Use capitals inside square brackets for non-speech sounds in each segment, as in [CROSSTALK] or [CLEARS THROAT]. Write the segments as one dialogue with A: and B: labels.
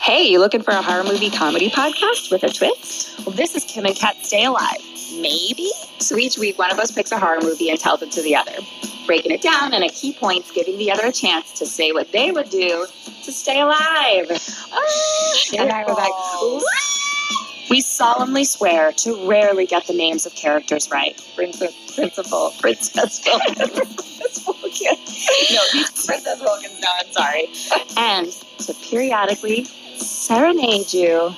A: Hey, you looking for a horror movie comedy podcast with a twist?
B: Well, this is Kim and Kat Stay Alive. Maybe?
A: So each week, one of us picks a horror movie and tells it to the other, breaking it down and at key points, giving the other a chance to say what they would do to stay alive.
B: Oh,
A: And I was like,
B: beautiful. we solemnly swear to rarely get the names of characters right.
A: Princess, Principal, Princess Princess [LAUGHS] Vulcan.
B: No, Princess Wilkins, no, I'm sorry. And to periodically serenade you.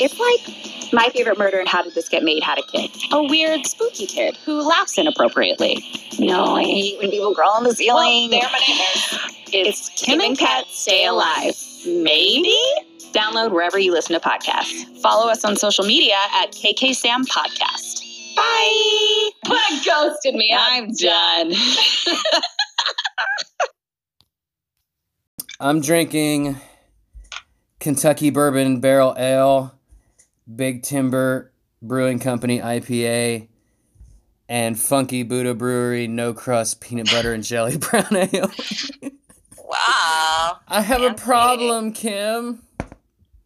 A: It's like my favorite murder and how did this get made had a kid.
B: A weird, spooky kid who laughs inappropriately.
A: No, I hate when people crawl on the ceiling.
B: Well, they're my nightmares.
A: it's Kim and Kat Stay Alive.
B: Maybe?
A: Download wherever you listen to podcasts.
B: Follow us on social media at KK Sam Podcast.
A: Bye.
B: Ghosted me.
A: I'm done. [LAUGHS] [LAUGHS]
C: I'm drinking Kentucky Bourbon Barrel Ale, Big Timber Brewing Company IPA, and Funky Buddha Brewery No Crust Peanut Butter and Jelly [LAUGHS] Brown Ale.
D: Wow,
C: I have a problem, Kim.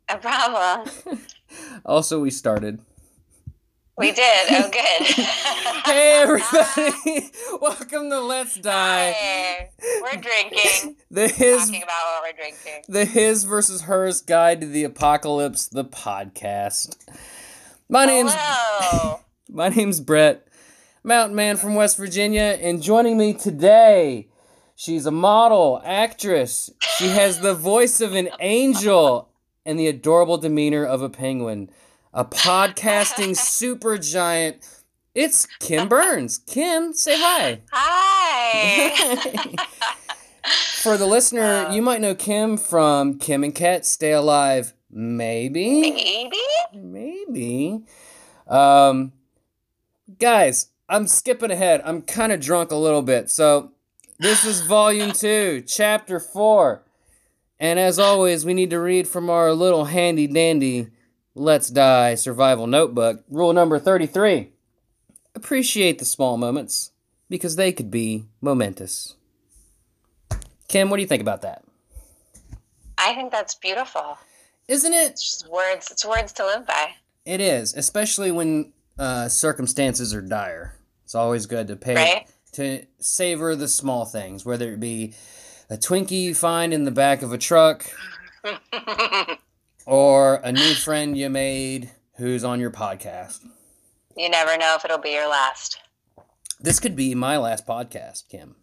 D: a problem. [LAUGHS]
C: Also, we started.
D: We did. Oh, [LAUGHS] good.
C: Hey, [LAUGHS] everybody! Uh-huh. [LAUGHS] Welcome to Let's Die.
D: Hey, we're drinking.
C: The his
D: Talking about what we're drinking.
C: the his versus hers guide to the apocalypse, the podcast. My name's
D: Hello.
C: My name's Brett, mountain man from West Virginia, and joining me today, she's a model, actress. She has the voice of an angel and the adorable demeanor of a penguin. A podcasting [LAUGHS] super giant. It's Kim Burns. Kim, say hi.
D: Hi. [LAUGHS]
C: For the listener, you might know Kim from Kim and Kat Stay Alive. Maybe.
D: Maybe.
C: Maybe. Um, guys, I'm skipping ahead. I'm kind of drunk a little bit. So, this is volume two, [LAUGHS] chapter four. And as always, we need to read from our little handy dandy Let's Die survival notebook. Rule number 33 Appreciate the small moments because they could be momentous. Kim, what do you think about that?
D: I think that's beautiful.
C: Isn't it?
D: It's just words. It's words to live by.
C: It is, especially when uh, circumstances are dire. It's always good to pay
D: Right.
C: to savor the small things, whether it be a Twinkie you find in the back of a truck [LAUGHS] or a new friend you made who's on your podcast.
D: you never know if it'll be your last.
C: This could be my last podcast, Kim.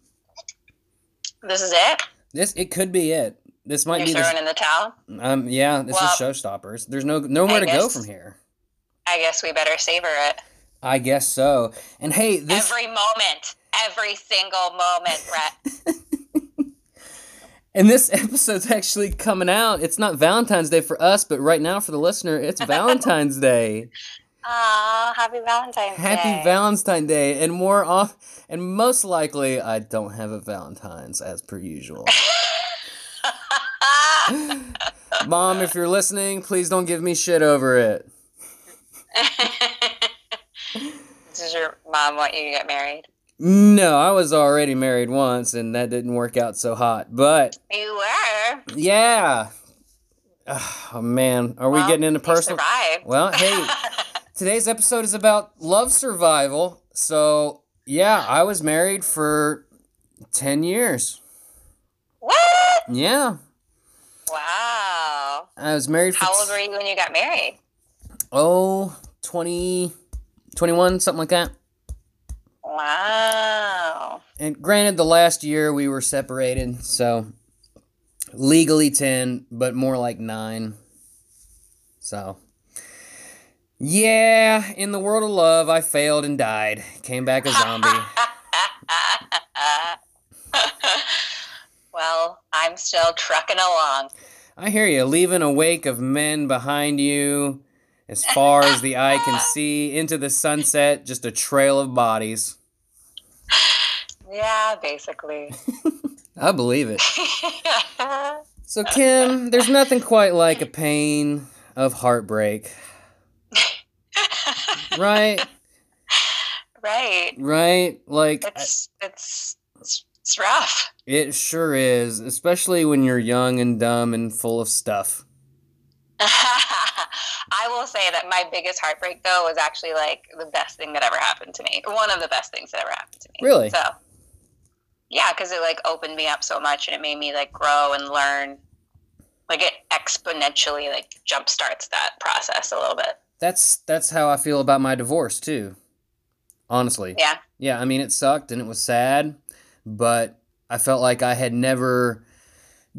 D: This is it.
C: This it could be it. This might
D: You're
C: be
D: throwing
C: the
D: in the towel.
C: um yeah. This
D: Well,
C: is showstoppers. There's no nowhere
D: I
C: to go from here.
D: I guess we better savor it.
C: I guess so. And hey, this
D: Every moment. Every single moment, Brett. [LAUGHS]
C: And this [LAUGHS] episode's actually coming out. It's not Valentine's Day for us, but right now for the listener, it's [LAUGHS] Valentine's Day.
D: Aw, happy Valentine's Day.
C: Happy Valentine's Day, and more off, and most likely, I don't have a Valentine's as per usual. [LAUGHS] Mom, if you're listening, please don't give me shit over it.
D: Does your mom want you to get married?
C: No, I was already married once, and that didn't work out so hot. But
D: You were.
C: yeah, oh man, are we getting into personal? Well, hey. [LAUGHS] Today's episode is about love survival. So, yeah, I was married for 10 years.
D: what?
C: Yeah.
D: Wow.
C: I was married for
D: How old were you when you got married?
C: Oh, 20 21 something like that.
D: Wow.
C: And granted the last year we were separated, so legally 10, but more like 9. So, yeah, in the world of love, I failed and died. Came back a zombie. [LAUGHS]
D: well, I'm still trucking along.
C: I hear you, leaving a wake of men behind you as far as the eye can [LAUGHS] see into the sunset, just a trail of bodies.
D: Yeah, basically. [LAUGHS]
C: I believe it. [LAUGHS] So, Kim, there's nothing quite like a pain of heartbreak. Right? [LAUGHS]
D: right.
C: Right? Like,
D: It's it's it's, rough.
C: It sure is, especially when you're young and dumb and full of stuff. [LAUGHS]
D: I will say that my biggest heartbreak though was actually like the best thing that ever happened to me. One of the best things that ever happened to me.
C: Really?
D: So yeah, because it like opened me up so much and it made me like grow and learn. Like it exponentially like jump starts that process a little bit.
C: That's that's how I feel about my divorce too. Honestly.
D: Yeah.
C: Yeah, I mean it sucked and it was sad, but I felt like I had never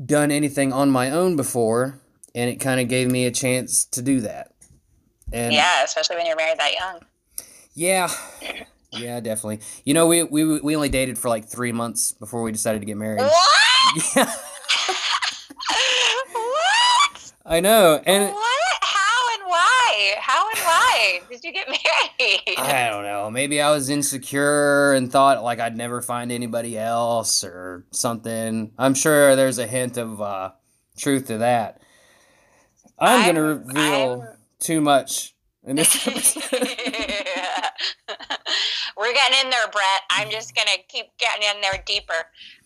C: done anything on my own before and it kind of gave me a chance to do that. And
D: yeah, especially when you're married that young.
C: Yeah. Yeah, definitely. You know, we we we only dated for like 3 months before we decided to get married.
D: What?
C: Yeah. [LAUGHS]
D: what?
C: I know. And
D: what? How and why? How and why did you get [LAUGHS] married?
C: I don't know. Maybe I was insecure and thought like I'd never find anybody else or something. I'm sure there's a hint of uh, truth to that. I'm,
D: I'm-
C: gonna reveal
D: I'm-
C: too much in this [LAUGHS] episode. [LAUGHS]
D: We're getting in there, Brett. I'm just gonna keep getting in there deeper.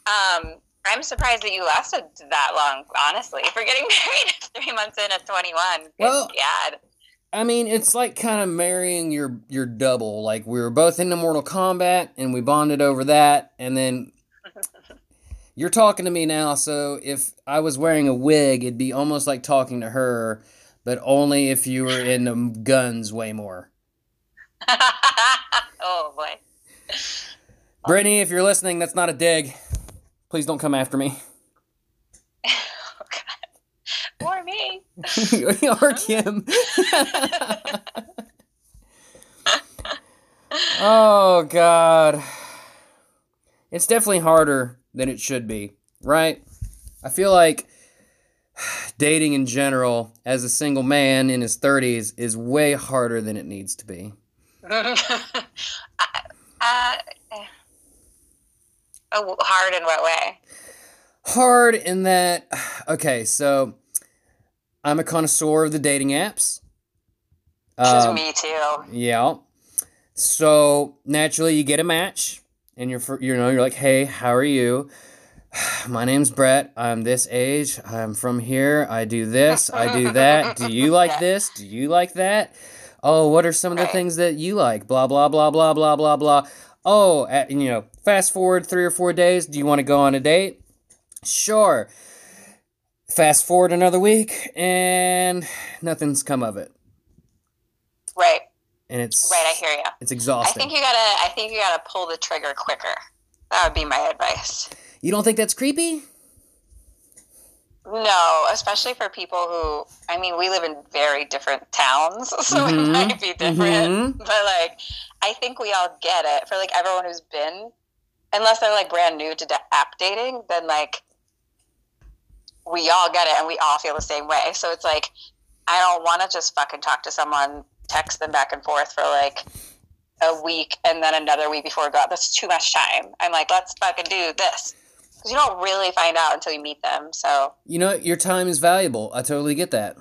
D: Um, I'm surprised that you lasted that long, honestly. For getting [LAUGHS] married three months in at 21. Good
C: Well-
D: God.
C: I mean, it's like kind of marrying your your double. Like we were both into Mortal Kombat and we bonded over that, and then you're talking to me now. So if I was wearing a wig, it'd be almost like talking to her, but only if you were into guns way more. [LAUGHS]
D: oh boy.
C: Brittany, if you're listening, that's not a dig. Please don't come after me.
D: Oh, [LAUGHS] God. Or me. [LAUGHS]
C: or Kim. oh God. It's definitely harder than it should be, right? I feel like [SIGHS] dating in general as a single man in his 30s is way harder than it needs to be. [LAUGHS]
D: uh, oh, hard in what way?
C: Hard in that [SIGHS] okay, so I'm a connoisseur of the dating apps. Um,
D: me too.
C: Yeah. So naturally, you get a match, and you're you know you're like, hey, how are you? [SIGHS] My name's Brett. I'm this age. I'm from here. I do this. I do that. Do you [LAUGHS] like this? Do you like that? Oh, what are some of the things that you like? Blah blah blah blah blah blah blah. Oh, at, you know, fast forward three or four days. Do you want to go on a date? Sure. Fast forward another week, and [SIGHS] nothing's come of it,
D: Right.
C: And it's
D: Right. I hear you.
C: it's exhausting.
D: I think you gotta. I think you gotta pull the trigger quicker. That would be my advice.
C: You don't think that's creepy?
D: No, especially for people who. I mean, we live in very different towns, [LAUGHS] so
C: Mhm,
D: it might be different.
C: mhm.
D: But like, I think we all get it. For like everyone who's been, unless they're like brand new to app dating, then like, we all get it and we all feel the same way. So it's like, I don't want to just fucking talk to someone, text them back and forth for like a week and then another week before we go out. That's too much time. I'm like, let's fucking do this. Because you don't really find out until you meet them. So,
C: You know, your time is valuable. I totally get that.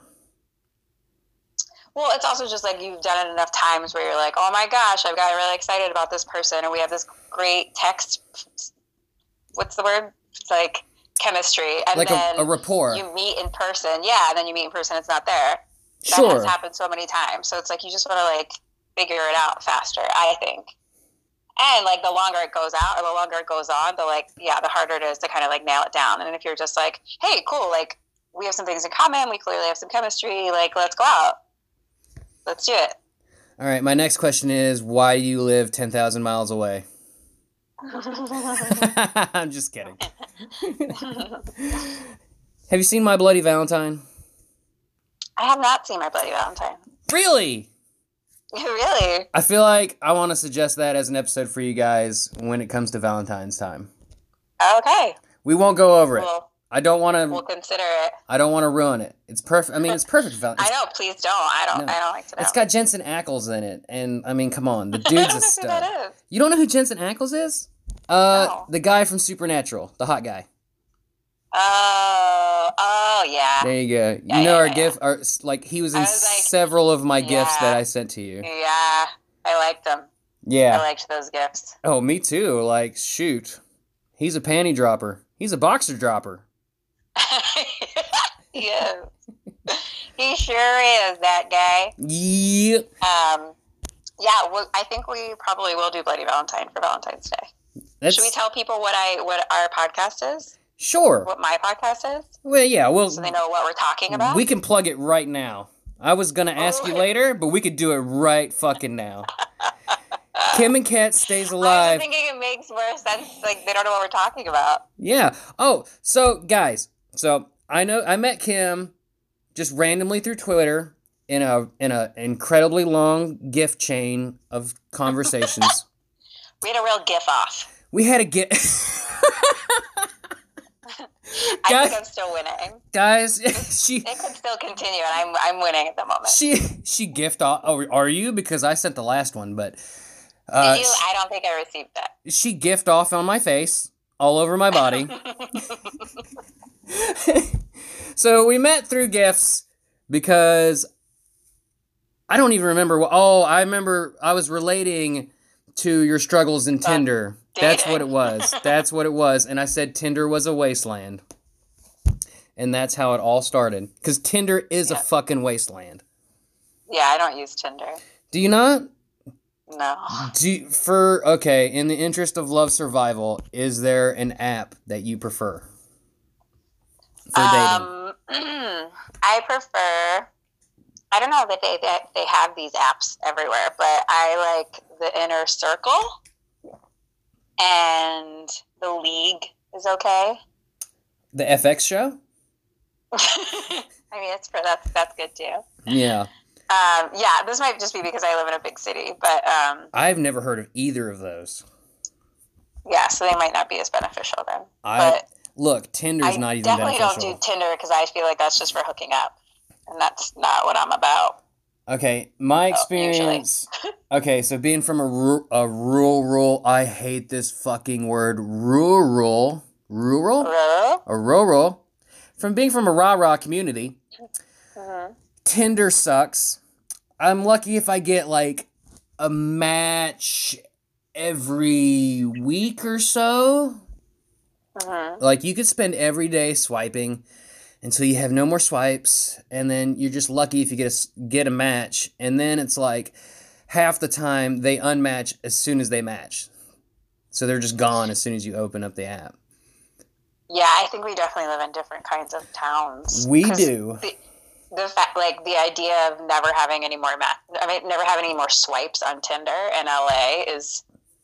D: well, it's also just like you've done it enough times where you're like, oh my gosh, I've got really excited about this person, and we have this great text. What's the word? It's like chemistry, and
C: Like
D: then
C: a, a rapport.
D: you meet in person. Yeah, and then you meet in person, it's not there. That
C: sure.
D: has happened so many times. So it's like you just want to like figure it out faster. I think. And like the longer it goes out, or the longer it goes on, the like yeah, the harder it is to kind of like nail it down. And if you're just like, hey, cool, like we have some things in common, we clearly have some chemistry, like let's go out, let's do it.
C: All right, my next question is why do you live 10,000 miles away? [LAUGHS] [LAUGHS] I'm just kidding. [LAUGHS] Have you seen My Bloody Valentine?
D: I have not seen my Bloody Valentine.
C: Really? [LAUGHS]
D: really?
C: I feel like I want to suggest that as an episode for you guys when it comes to Valentine's time.
D: Okay.
C: We won't go over it. I don't want to.
D: we'll consider it.
C: I don't want to ruin it. It's perfect. I mean, it's perfect. [LAUGHS] Val-
D: I know. Please don't. I don't.
C: No.
D: I don't like to know.
C: It's got Jensen Ackles in it, and I mean, come on, the
D: I [LAUGHS]
C: dude's a stud.
D: that is.
C: You don't know who Jensen Ackles is? Uh,
D: No.
C: the guy from Supernatural, the hot guy.
D: Oh, oh yeah.
C: There you go. You
D: Yeah,
C: know
D: yeah,
C: our
D: yeah.
C: gift, our like he was in
D: was like,
C: several of my gifts that. I sent to you.
D: Yeah, I liked them.
C: Yeah, I
D: liked those gifts.
C: Oh, me too. Like, shoot, He's a panty dropper. He's a boxer dropper. [LAUGHS]
D: yeah. he sure is that guy.
C: Yeah.
D: Um, yeah, well, I think we probably will do Bloody Valentine for Valentine's Day.
C: That's
D: Should we tell people what I what our podcast is?
C: Sure.
D: What my podcast is,
C: Well, yeah. Well,
D: so they know what we're talking about.
C: we can plug it right now. I was gonna ask you later, but we could do it right fucking now. [LAUGHS] Kim and Kat stays alive.
D: I was
C: alive.
D: thinking it makes more sense. Like they don't know what we're talking about.
C: Yeah. Oh, so guys, so I know I met Kim just randomly through Twitter in a in a incredibly long gift chain of conversations. [LAUGHS]
D: We had a real gif off.
C: we had a get [LAUGHS] [LAUGHS]
D: I
C: Guys-
D: think I'm still winning.
C: guys. [LAUGHS] She
D: It could still continue, and I'm I'm winning at the moment.
C: she she gift off. Oh, are you? Because I sent the last one, but uh,
D: Did you? I don't think I received that.
C: she gift off on my face, all over my body. [LAUGHS] so we met through gifts because I don't even remember. What, oh, I remember I was relating to your struggles in Tinder. That's what it was. [LAUGHS] That's what it was. And I said Tinder was a wasteland. And that's how it all started. Because Tinder is a fucking wasteland.
D: Yeah, I don't use Tinder.
C: Do you not?
D: No.
C: Do you, for okay, in the interest of love survival, is there an app that you prefer for dating?
D: Um, [CLEARS THROAT] I prefer. I don't know that they that they have these apps everywhere, but I like the Inner Circle, and the League is okay.
C: The FX show? [LAUGHS]
D: I mean, it's for that's that's good too.
C: Yeah.
D: Um, yeah, this might just be because I live in a big city, but um,
C: I've never heard of either of those.
D: yeah, so they might not be as beneficial then.
C: I
D: but
C: look, Tinder's
D: I
C: not even
D: definitely
C: beneficial.
D: don't do Tinder because I feel like that's just for hooking up, and that's not what I'm about.
C: okay, my
D: Oh,
C: experience. [LAUGHS] okay, so being from a, ru- a rural, rural, I hate this fucking word, rural, rural,
D: Really?
C: a rural. From being from a rah rah community,
D: Mhm.
C: Tinder sucks. I'm lucky if I get like a match every week or so.
D: Mhm.
C: Like you could spend every day swiping until you have no more swipes, and then you're just lucky if you get a get a match, and then it's like half the time they unmatch as soon as they match. So they're just gone as soon as you open up the app.
D: Yeah, I think we definitely live in different kinds of towns.
C: we do.
D: The, the fact, like the idea of never having any more ma- I mean, never having any more swipes on Tinder in LA is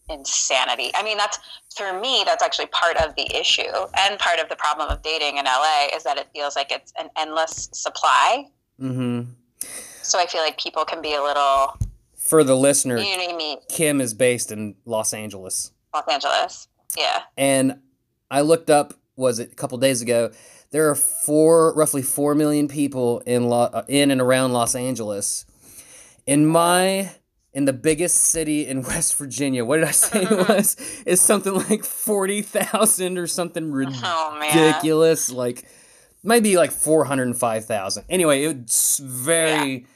D: insanity. I mean, that's for me. That's actually part of the issue and part of the problem of dating in LA is that it feels like it's an endless supply.
C: Mm-hmm.
D: So I feel like people can be a little,
C: For the listener,
D: you know what I mean,
C: Kim is based in Los Angeles.
D: Los Angeles. Yeah.
C: and I looked up was it a couple days ago. There are four, roughly four million people in Lo- uh, in and around Los Angeles. In my in the biggest city in [LAUGHS] West Virginia, what did I say it [LAUGHS] was? Is something like forty thousand or something
D: Oh man.
C: ridiculous, like maybe like four hundred and five thousand. Anyway, it's very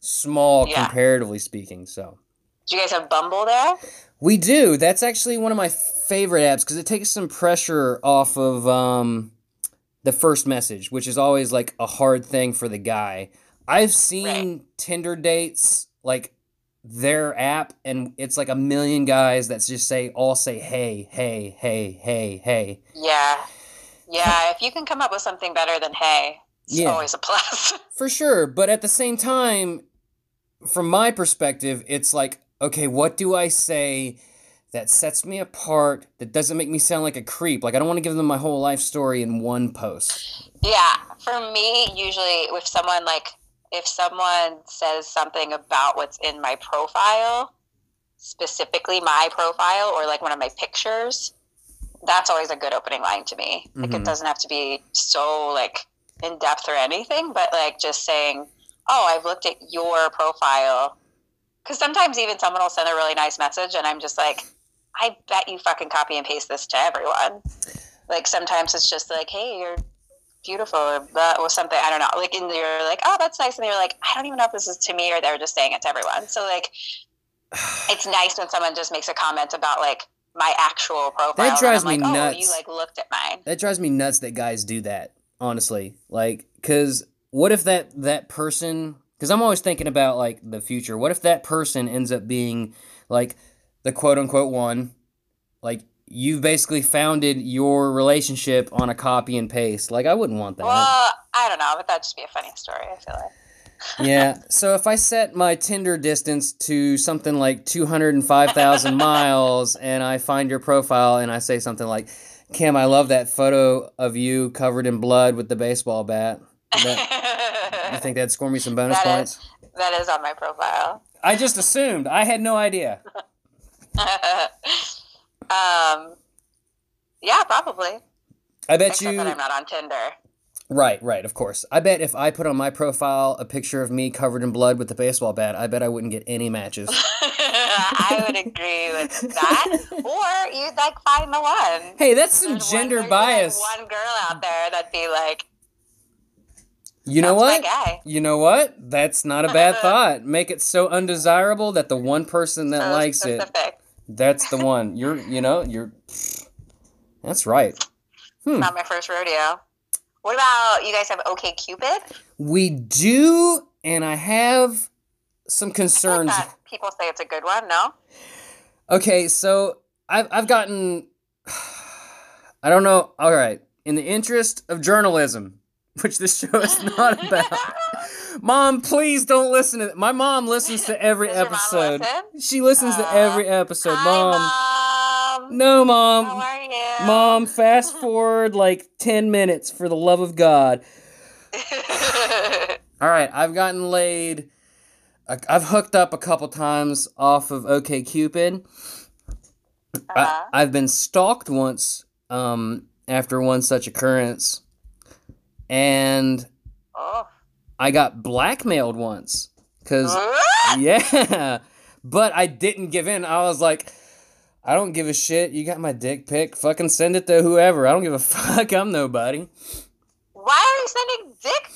C: small
D: Yeah.
C: comparatively speaking. So.
D: Do you guys have Bumble there?
C: We do. That's actually one of my favorite apps because it takes some pressure off of um, the first message, which is always like a hard thing for the guy. I've seen
D: Right.
C: Tinder dates like their app, and it's like a million guys that just say all say hey, hey, hey, hey, hey.
D: Yeah. Yeah. if you can come up with something better than hey, it's
C: Yeah.
D: always a plus. [LAUGHS]
C: For sure, but at the same time, from my perspective, it's like, okay, what do I say that sets me apart, that doesn't make me sound like a creep? Like, I don't want to give them my whole life story in one post.
D: Yeah, for me, usually with someone like if someone says something about what's in my profile, specifically my profile or like one of my pictures, that's always a good opening line to me. Like
C: Mhm.
D: it doesn't have to be so like in depth or anything, but like just saying, "Oh, I've looked at your profile." Cuz sometimes even someone will send a really nice message and I'm just like, "I bet you fucking copy and paste this to everyone." Like sometimes it's just like, "Hey, you're beautiful or that was something I don't know. Like and you're like, oh, that's nice, and they're like, I don't even know if this is to me or they're just saying it to everyone. So like, [SIGHS] it's nice when someone just makes a comment about like my actual profile.
C: That drives me
D: like, oh,
C: nuts.
D: Oh, you like looked at mine.
C: That drives me nuts that guys do that. Honestly, like, cause what if that that person? Cause I'm always thinking about like the future. What if that person ends up being like the quote unquote one? Like you've basically founded your relationship on a copy and paste. Like I wouldn't want that.
D: Well, I don't know, but that'd just be a funny story. I feel like. [LAUGHS]
C: yeah. So if I set my Tinder distance to something like 205,000 [LAUGHS] miles and I find your profile and I say something like, Kim, I love that photo of you covered in blood with the baseball bat. That, you think that'd score me some [LAUGHS] bonus
D: That is-
C: points?
D: that is on my profile.
C: I just assumed. I had no idea.
D: Um, yeah, probably.
C: I bet
D: Except
C: you.
D: that I'm not on Tinder.
C: Right, right, of course. I bet if I put on my profile a picture of me covered in blood with the baseball bat, I bet I wouldn't get any matches. [LAUGHS]
D: I would agree with that. Or you'd like find the one.
C: Hey, that's some
D: There's one-
C: gender
D: there's, like,
C: bias.
D: one girl out there that'd be like,
C: You know
D: "That's
C: what?
D: my guy."
C: You know what? That's not a bad [LAUGHS] thought. Make it so undesirable that the one person that
D: So
C: likes it,
D: specific.
C: That's the one. You're, you know, you're. That's right. Hmm.
D: Not my first rodeo. What about you guys have OK Cupid?
C: We do, and I have some concerns.
D: People say it's a good one. No.
C: Okay, so I've I've gotten. [SIGHS] I don't know. All right, in the interest of journalism, [LAUGHS] which this show is not [LAUGHS] about. Mom, please don't listen to. My mom listens to every
D: Does your mom
C: episode.
D: listen?
C: She listens to every episode. mom,
D: Hi, mom.
C: no,
D: How
C: mom,
D: are you?
C: mom. Fast [LAUGHS] forward like ten minutes for the love of God. [LAUGHS] All right, I've gotten laid. I've hooked up a couple times off of OK Cupid.
D: Uh-huh.
C: I, I've been stalked once um, after one such occurrence, and
D: oh.
C: I got blackmailed once. Cause
D: What? [LAUGHS]
C: yeah, but I didn't give in. I was like, I don't give a shit. You got my dick pic. Fucking send it to whoever. I don't give a [LAUGHS] fuck. I'm nobody.
D: Why are you sending dick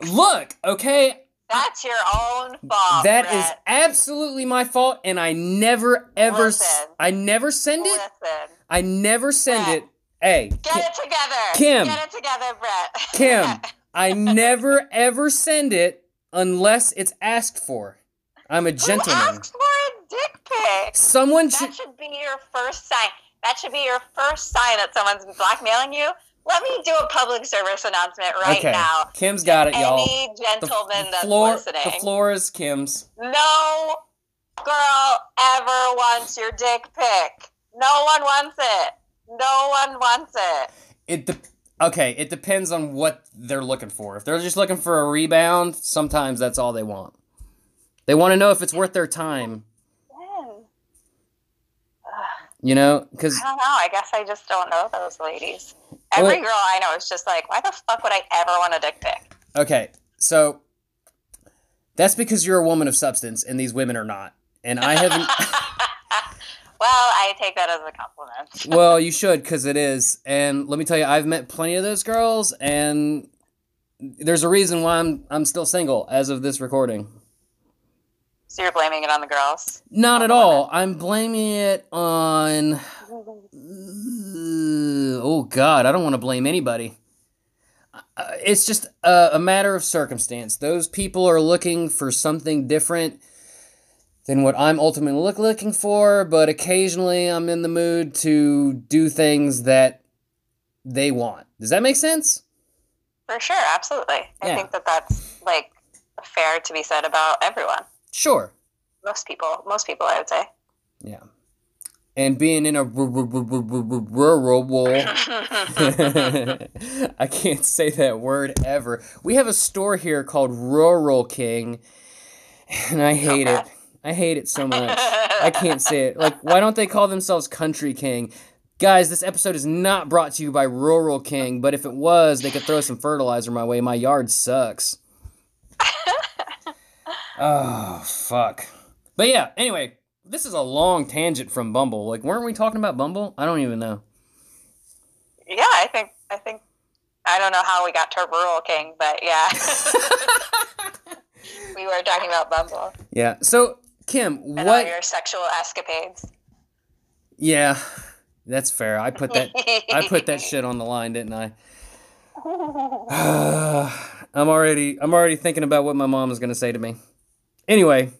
D: pics?
C: Look, okay,
D: That's your own fault.
C: that is
D: Brett.
C: absolutely my fault, and I never ever,
D: Listen.
C: I never send it.
D: Listen.
C: I never send
D: Brett.
C: it. Hey,
D: Get
C: Ki-
D: it together.
C: Kim.
D: Get it together, Brett. [LAUGHS]
C: Kim, I never ever send it unless it's asked for. I'm a
D: Who
C: gentleman.
D: asked for a dick pic?
C: Someone.
D: That should be your first sign. That should be your first sign that someone's blackmailing you. Let me do a public service announcement right
C: okay,
D: now.
C: Kim's got it, y'all.
D: Any gentleman
C: the
D: that's
C: floor,
D: listening.
C: the floor is Kim's.
D: No girl ever wants your dick pic. No one wants it. No one wants it.
C: It de- okay. It depends on what they're looking for. If they're just looking for a rebound, sometimes that's all they want. They want to know if it's worth their time. [SIGHS] You know, because
D: I don't know. I guess I just don't know those ladies. Every
C: Well-
D: girl I know is just like, why the fuck would I ever want a dick pic?
C: okay, so that's because you're a woman of substance, and these women are not. And I haven't. [LAUGHS]
D: well, I take that as a compliment. [LAUGHS]
C: well, you should, because it is. And let me tell you, I've met plenty of those girls, and there's a reason why I'm I'm still single as of this recording.
D: So you're blaming it on the girls?
C: Not at all. I'm blaming it on. Uh, oh God, I don't want to blame anybody. Uh, it's just a, a matter of circumstance. Those people are looking for something different than what I'm ultimately look, looking for, but occasionally I'm in the mood to do things that they want. Does that make sense?
D: For sure, absolutely. I think that that's like fair to be said about everyone.
C: Sure.
D: Most people, most people, I would say.
C: Yeah. And being in a rural [LAUGHS] [LAUGHS] I can't say that word ever. We have a store here called Rural King, and I hate it. I hate it so much. I [LAUGHS] can't say it. Like, why don't they call themselves Country King? Guys, this episode is not brought to you by Rural King, but if it was, they could throw some fertilizer my way. My yard sucks. [LAUGHS] oh, fuck. But yeah, anyway, this is a long tangent from Bumble. Like, weren't we talking about Bumble? I don't even know.
D: Yeah, I think I think I don't know how we got to Rural King, but yeah. [LAUGHS] we were talking about Bumble
C: Yeah. So, Kim,
D: and all
C: what
D: your sexual escapades.
C: Yeah, that's fair. I put that I put that [LAUGHS] shit on the line, didn't I? [SIGHS] I'm already I'm already thinking about what my mom is gonna say to me. Anyway,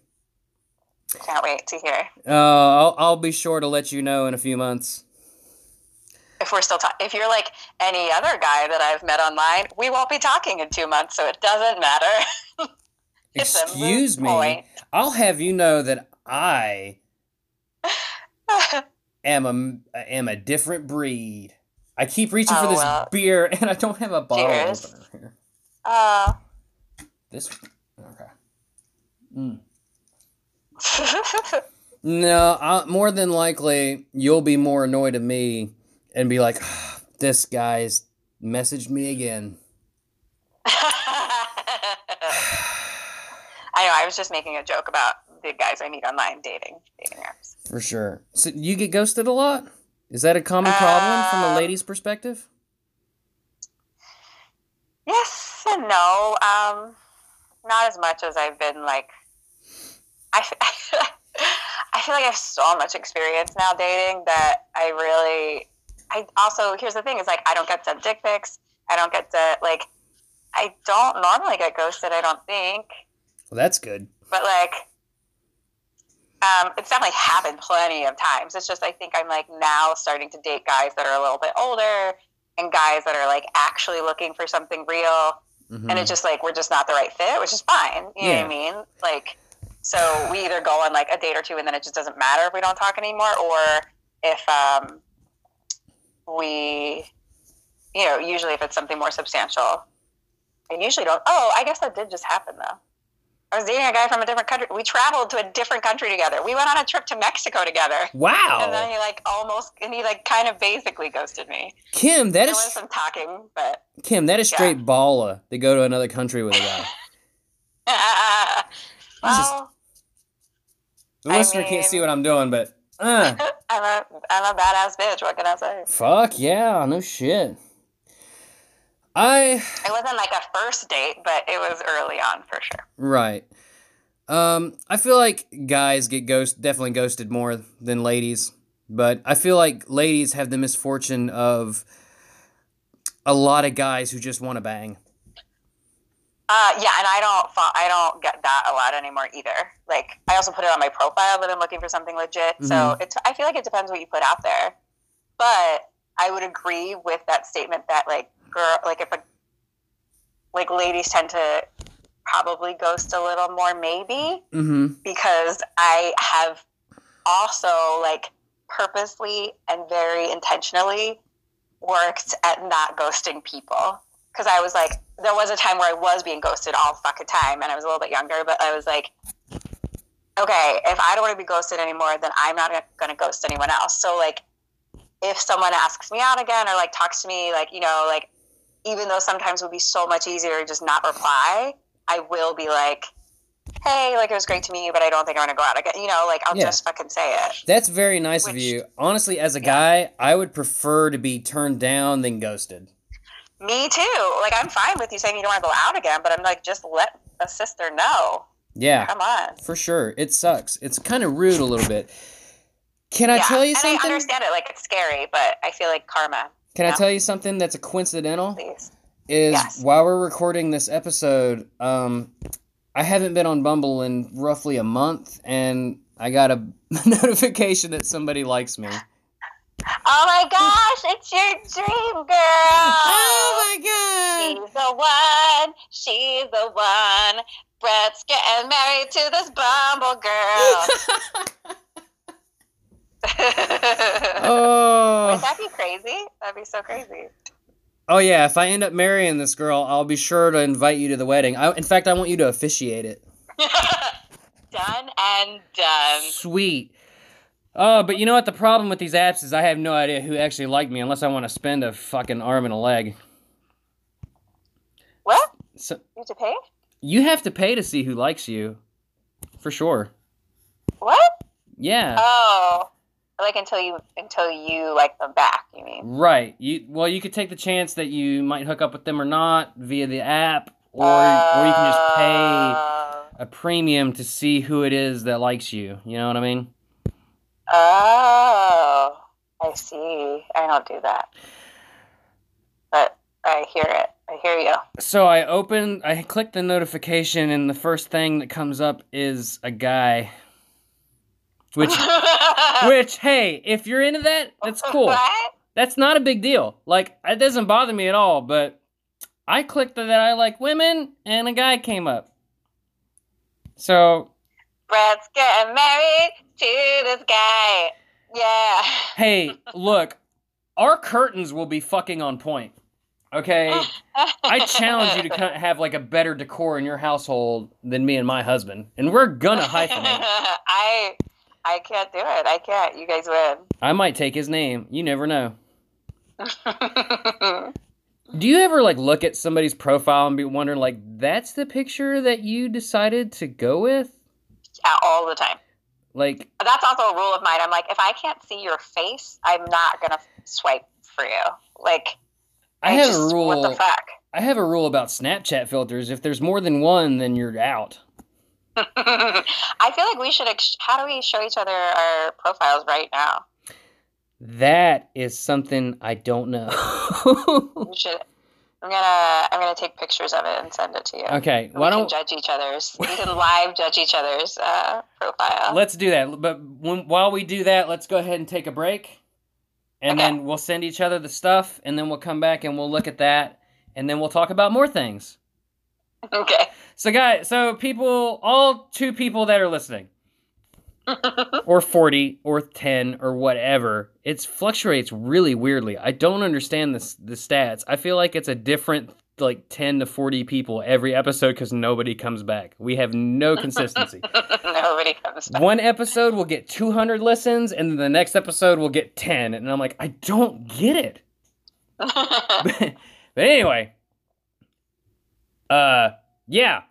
D: Can't wait to hear.
C: uh, I'll I'll be sure to let you know in a few months.
D: If we're still talking, if you're like any other guy that I've met online, we won't be talking in two months, so it doesn't matter. [LAUGHS] It's a moot
C: Excuse me.
D: point.
C: I'll have you know that I [LAUGHS] am a am a different breed. I keep reaching for
D: Oh,
C: this
D: well.
C: beer [LAUGHS] and I don't have a bottle
D: Cheers.
C: opener here.
D: uh,
C: This okay. Mm. [LAUGHS] No, I, more than likely you'll be more annoyed at me and be like, "Ah, "This guy's messaged me again."
D: I know. I was just making a joke about the guys I meet online dating dating apps.
C: For sure. So you get ghosted a lot? Is that a common problem from a
D: Uh,
C: lady's perspective?
D: Yes and no. Um, not as much as I've been like. I [LAUGHS] I feel like I have so much experience now dating that I really. I also here's the thing is like I don't get sent dick pics. I don't get to like. I don't normally get ghosted. I don't think,
C: Well, that's good.
D: but like. Um, it's definitely happened plenty of times. It's just I think I'm like now starting to date guys that are a little bit older and guys that are like actually looking for something real
C: Mhm.
D: and it's just like we're just not the right fit, which is fine. You know what I mean? Like, so we either go on like a date or two, and then it just doesn't matter if we don't talk anymore, or if um, we, you know, usually if it's something more substantial, I usually don't. Oh, I guess that did just happen though. I was dating a guy from a different country. We traveled to a different country together. We went on a trip to Mexico together.
C: wow.
D: And then he like almost, and he like kind of basically ghosted me.
C: Kim, that
D: There
C: is
D: some talking, but
C: Kim, that is
D: Yeah.
C: straight baller to go to another country with a guy. [LAUGHS]
D: well,
C: The
D: I
C: listener can't see what I'm doing, but uh, [LAUGHS]
D: I'm a I'm a badass bitch. What can I say?
C: fuck yeah, no shit. I
D: It wasn't like a first date, but it was early on for sure.
C: right. Um, I feel like guys get ghost definitely ghosted more than ladies, but I feel like ladies have the misfortune of a lot of guys who just want to bang.
D: Uh, yeah, and I don't I don't get that a lot anymore either. Like I also put it on my profile that I'm looking for something legit. So
C: Mhm.
D: it's I feel like it depends what you put out there. But I would agree with that statement that like girl like if a like ladies tend to probably ghost a little more maybe
C: Mm-hmm.
D: because I have also like purposely and very intentionally worked at not ghosting people. Because I was like, there was a time where I was being ghosted all fucking time, and I was a little bit younger, but I was like, okay, if I don't want to be ghosted anymore, then I'm not going to ghost anyone else. So, like, if someone asks me out again or like talks to me, like, you know, like, even though sometimes it would be so much easier to just not reply, I will be like, hey, like, it was great to meet you, but I don't think I want to go out again. You know, like, I'll
C: Yeah.
D: just fucking say it.
C: That's very nice of you. Honestly, as a guy, I would prefer to be turned down than ghosted.
D: Me too. Like, I'm fine with you saying you don't want to go out again, but I'm like, just let a sister know.
C: Yeah,
D: Come on.
C: for sure. It sucks. It's kind of rude a little bit. Can I
D: yeah.
C: tell you
D: and I understand it. Like, it's scary, but I feel like karma,
C: Can I tell you something that's a coincidental?
D: please.
C: Is
D: Yes.
C: while we're recording this episode, um, I haven't been on Bumble in roughly a month, and I got a [LAUGHS] notification that somebody likes me.
D: Oh my gosh, it's your dream girl. [LAUGHS]
C: Oh my god.
D: She's the one. She's the one. Brett's getting married to this Bumble girl. [LAUGHS]
C: Oh.
D: Would that be crazy? That'd be so crazy.
C: Oh yeah, if I end up marrying this girl, I'll be sure to invite you to the wedding. I, in fact, I want you to officiate it. [LAUGHS]
D: done and done.
C: Sweet. Oh, but you know what? The problem with these apps is I have no idea who actually liked me unless I want to spend a fucking arm and a leg.
D: What?
C: So
D: You have to pay?
C: you have to pay to see who likes you, for sure.
D: What?
C: Yeah.
D: Oh, like until you until you like them back. You mean?
C: Right. You well, you could take the chance that you might hook up with them or not via the app, or or you can just pay
D: Uh,
C: a premium to see who it is that likes you. You know what I mean?
D: Oh, I see. I don't do that. But I hear it. I hear you.
C: So I open, I click the notification, and the first thing that comes up is a guy. Which, [LAUGHS] which, hey, if you're into that, that's cool.
D: What?
C: That's not a big deal. Like, it doesn't bother me at all. But I clicked that I like women, and a guy came up. So
D: Brad's getting married to this guy. Yeah.
C: hey, [LAUGHS] look, our curtains will be fucking on point. Okay, I challenge you to [LAUGHS] have like a better decor in your household than me and my husband, and we're gonna hyphenate.
D: I I can't do it. I can't. You guys win.
C: I might take his name. You never know. [LAUGHS] Do you ever like look at somebody's profile and be wondering like that's the picture that you decided to go with?
D: Yeah, all the time.
C: Like
D: That's also a rule of mine. I'm like, if I can't see your face, I'm not gonna swipe for you. Like,
C: I have
D: just-
C: a rule.
D: What the fuck?
C: I have a rule about Snapchat filters. If there's more than one, then you're out. [LAUGHS]
D: I feel like we should. Ex- how do we show each other our profiles right now?
C: That is something I don't know.
D: We should. I'm gonna. I'm gonna take pictures of it and send it to you.
C: okay, why
D: can
C: don't
D: judge each other's. We can live judge each other's uh, profile.
C: let's do that? But when, while we do that, let's go ahead and take a break, and
D: Okay.
C: then we'll send each other the stuff, and then we'll come back and we'll look at that, and then we'll talk about more things. [LAUGHS]
D: okay.
C: So, guys, so people, all two people that are listening, [LAUGHS] or 40 or 10 or whatever, it fluctuates really weirdly. I don't understand the, the stats. I feel like it's a different, like 10 to 40 people every episode because nobody comes back. We have no consistency. [LAUGHS]
D: Nobody comes back.
C: One episode will get 200 listens, and then the next episode will get 10. And I'm like, I don't get it. [LAUGHS] but anyway, uh, yeah,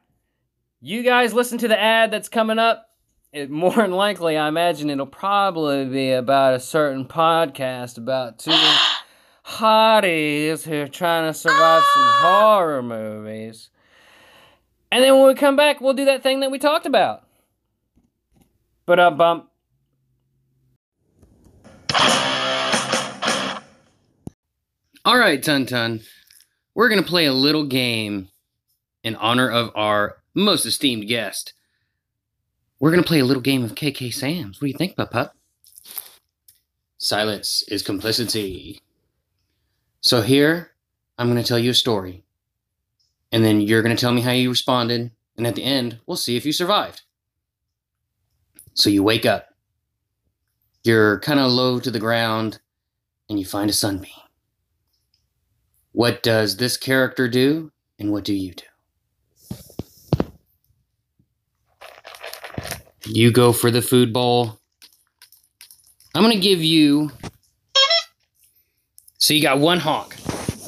C: you guys listen to the ad that's coming up. It more than likely, I imagine it'll probably be about a certain podcast about two [GASPS] hotties who are trying to survive some horror movies. And then when we come back, we'll do that thing that we talked about. But uh, bump. All right, Tun Tun. We're going to play a little game in honor of our most esteemed guest. We're going to play a little game of KK Sam's. What do you think, Pup Pup? Silence is complicity. So here, I'm going to tell you a story. And then you're going to tell me how you responded. And at the end, we'll see if you survived. So you wake up. You're kind of low to the ground, and you find a sunbeam. What does this character do, and what do you do? You go for the food bowl. I'm gonna give you. So you got one honk,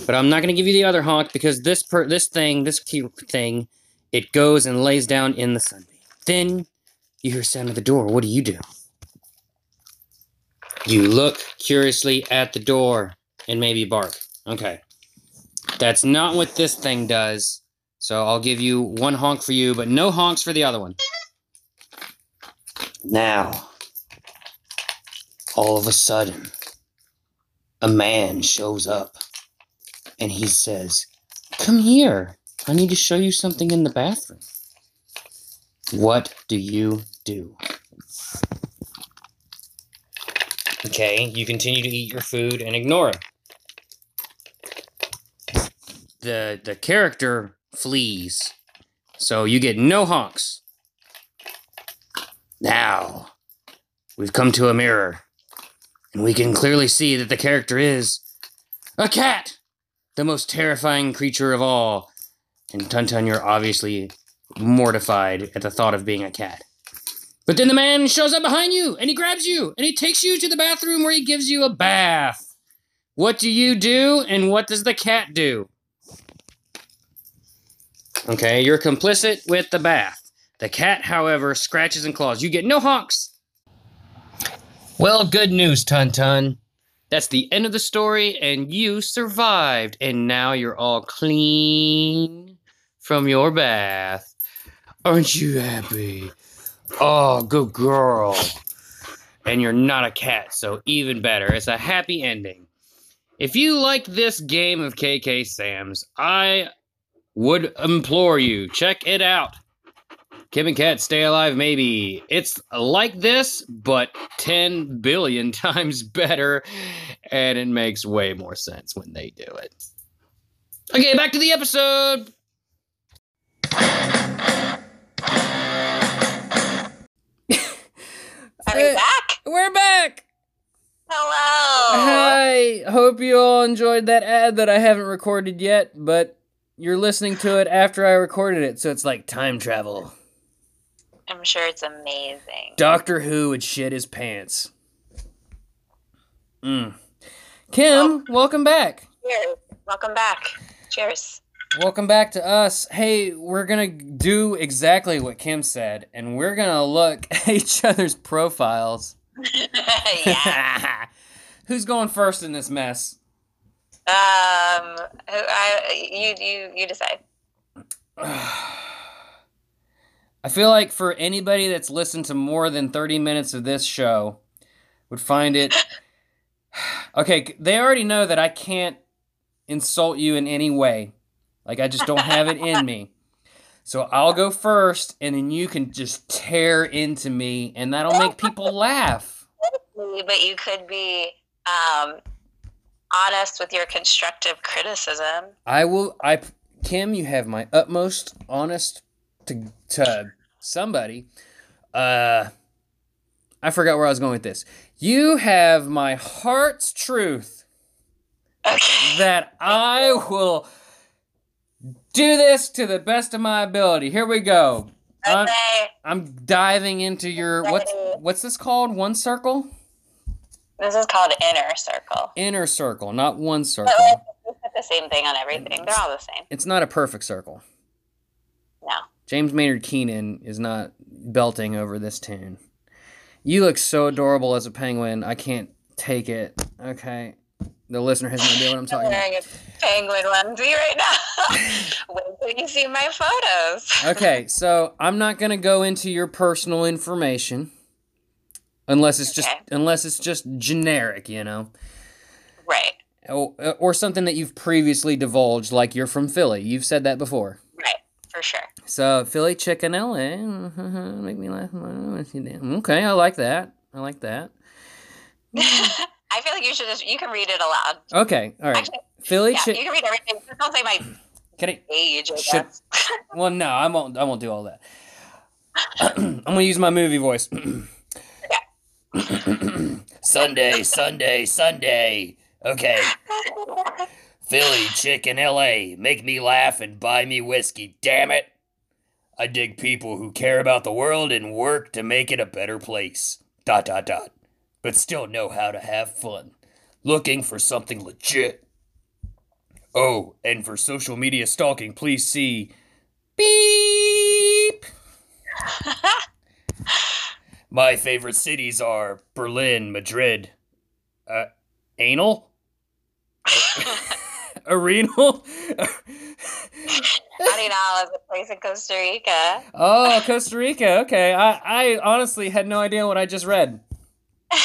C: but I'm not gonna give you the other honk because this per this thing, this cute thing, it goes and lays down in the sunbeam. Then you hear sound at the door. What do you do? You look curiously at the door and maybe bark. Okay. That's not what this thing does. So I'll give you one honk for you, but no honks for the other one. Now, all of a sudden, a man shows up and he says, Come here. I need to show you something in the bathroom. What do you do? Okay, you continue to eat your food and ignore it. The the character flees. So you get no honks. Now, we've come to a mirror, and we can clearly see that the character is a cat, the most terrifying creature of all. And Tuntun, you're obviously mortified at the thought of being a cat. But then the man shows up behind you, and he grabs you, and he takes you to the bathroom where he gives you a bath. What do you do, and what does the cat do? Okay, you're complicit with the bath. The cat, however, scratches and claws. You get no honks. Well, good news, Tun Tun. That's the end of the story, and you survived. And now you're all clean from your bath. Aren't you happy? Oh, good girl. and you're not a cat, so even better. It's a happy ending. If you like this game of KK Sam's, I would implore you check it out. Kim and Kat Stay Alive, maybe. It's like this, but 10 billion [LAUGHS] times better, and it makes way more sense when they do it. Okay, back to the episode.
D: Are we uh, back?
C: We're back.
D: Hello.
C: Hi. Hope you all enjoyed that ad that I haven't recorded yet, but you're listening to it after I recorded it, so it's like time travel.
D: I'm sure it's amazing.
C: Doctor Who would shit his pants. Mm. Kim, welcome back.
D: Cheers. Welcome back. Cheers.
C: Welcome back to us. Hey, we're gonna do exactly what Kim said, and we're gonna look [LAUGHS] at each other's profiles. [LAUGHS]
D: yeah. [LAUGHS]
C: Who's going first in this mess?
D: Um. who- I, you you you decide. [SIGHS] [SIGHS] [SIGHS]
C: I feel like for anybody that's listened to more than 30 minutes of this show would find it [SIGHS] Okay, they already know that I can't insult you in any way. Like I just don't have it in me. So I'll go first and then you can just tear into me and that'll make people laugh.
D: But you could be um honest with your constructive criticism.
C: I will I Kim, you have my utmost honest to to somebody. Uh I forgot where I was going with this. You have my heart's truth
D: Okay.
C: that I will do this to the best of my ability. Here we go. I'm,
D: Okay.
C: I'm diving into your what's what's this called? One circle?
D: This is called inner circle.
C: Inner circle, not one
D: But
C: circle.
D: like, the same thing on everything. They're all the same.
C: It's not a perfect circle. James Maynard Keenan is not belting over this tune. You look so adorable as a penguin. I can't take it. Okay. The listener has no idea what I'm talking
D: I'm
C: talking about. [LAUGHS]
D: wearing a penguin onesie right now. [LAUGHS] Wait till you see my photos. [LAUGHS]
C: Okay, so I'm not gonna go into your personal information unless it's just
D: Okay.
C: unless it's just generic, you know,
D: Right.
C: or, or something that you've previously divulged, like you're from Philly. You've said that before.
D: Right. For sure.
C: So Philly chicken LA, make me laugh. Okay, I like that. I like that. [LAUGHS]
D: I feel like you should just you can read it aloud.
C: Okay, all right.
D: Actually,
C: Philly
D: yeah, you
C: chicken.
D: can read everything. Just don't say my
C: Can I?
D: age. I
C: Should- [LAUGHS] Well, no, I won't. I won't do all that. [CLEARS THROAT] I'm gonna use my movie voice. [CLEARS THROAT] Sunday, [LAUGHS] Sunday, Sunday. Okay, Philly chicken LA. Make me laugh and buy me whiskey. Damn it! I dig people who care about the world and work to make it a better place. Dot dot dot. But still know how to have fun. Looking for something legit. Oh, and for social media stalking, please see Beep. [LAUGHS] My favorite cities are Berlin, Madrid, uh, anal, [LAUGHS] [LAUGHS] arenal.
D: Arenal is a place in Costa Rica.
C: oh, Costa Rica. Okay, I, I honestly had no idea what I just read. [LAUGHS]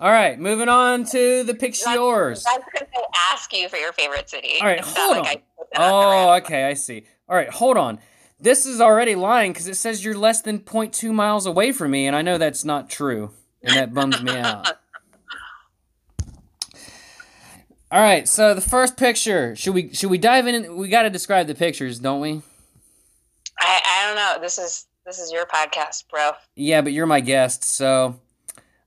C: All right, moving on to the Pictures.
D: I was going to ask you for your favorite city.
C: All right, hold
D: like
C: on.
D: I that on the
C: Oh, okay, I see. All right, hold on. This is already lying because it says you're less than 0.2 miles away from me, and I know that's not true, and that bums me out. [LAUGHS] All right, so the first picture. Should we should we dive in? We got to describe the pictures, don't we?
D: I, I don't know. This is this is your podcast, bro.
C: Yeah, but you're my guest, so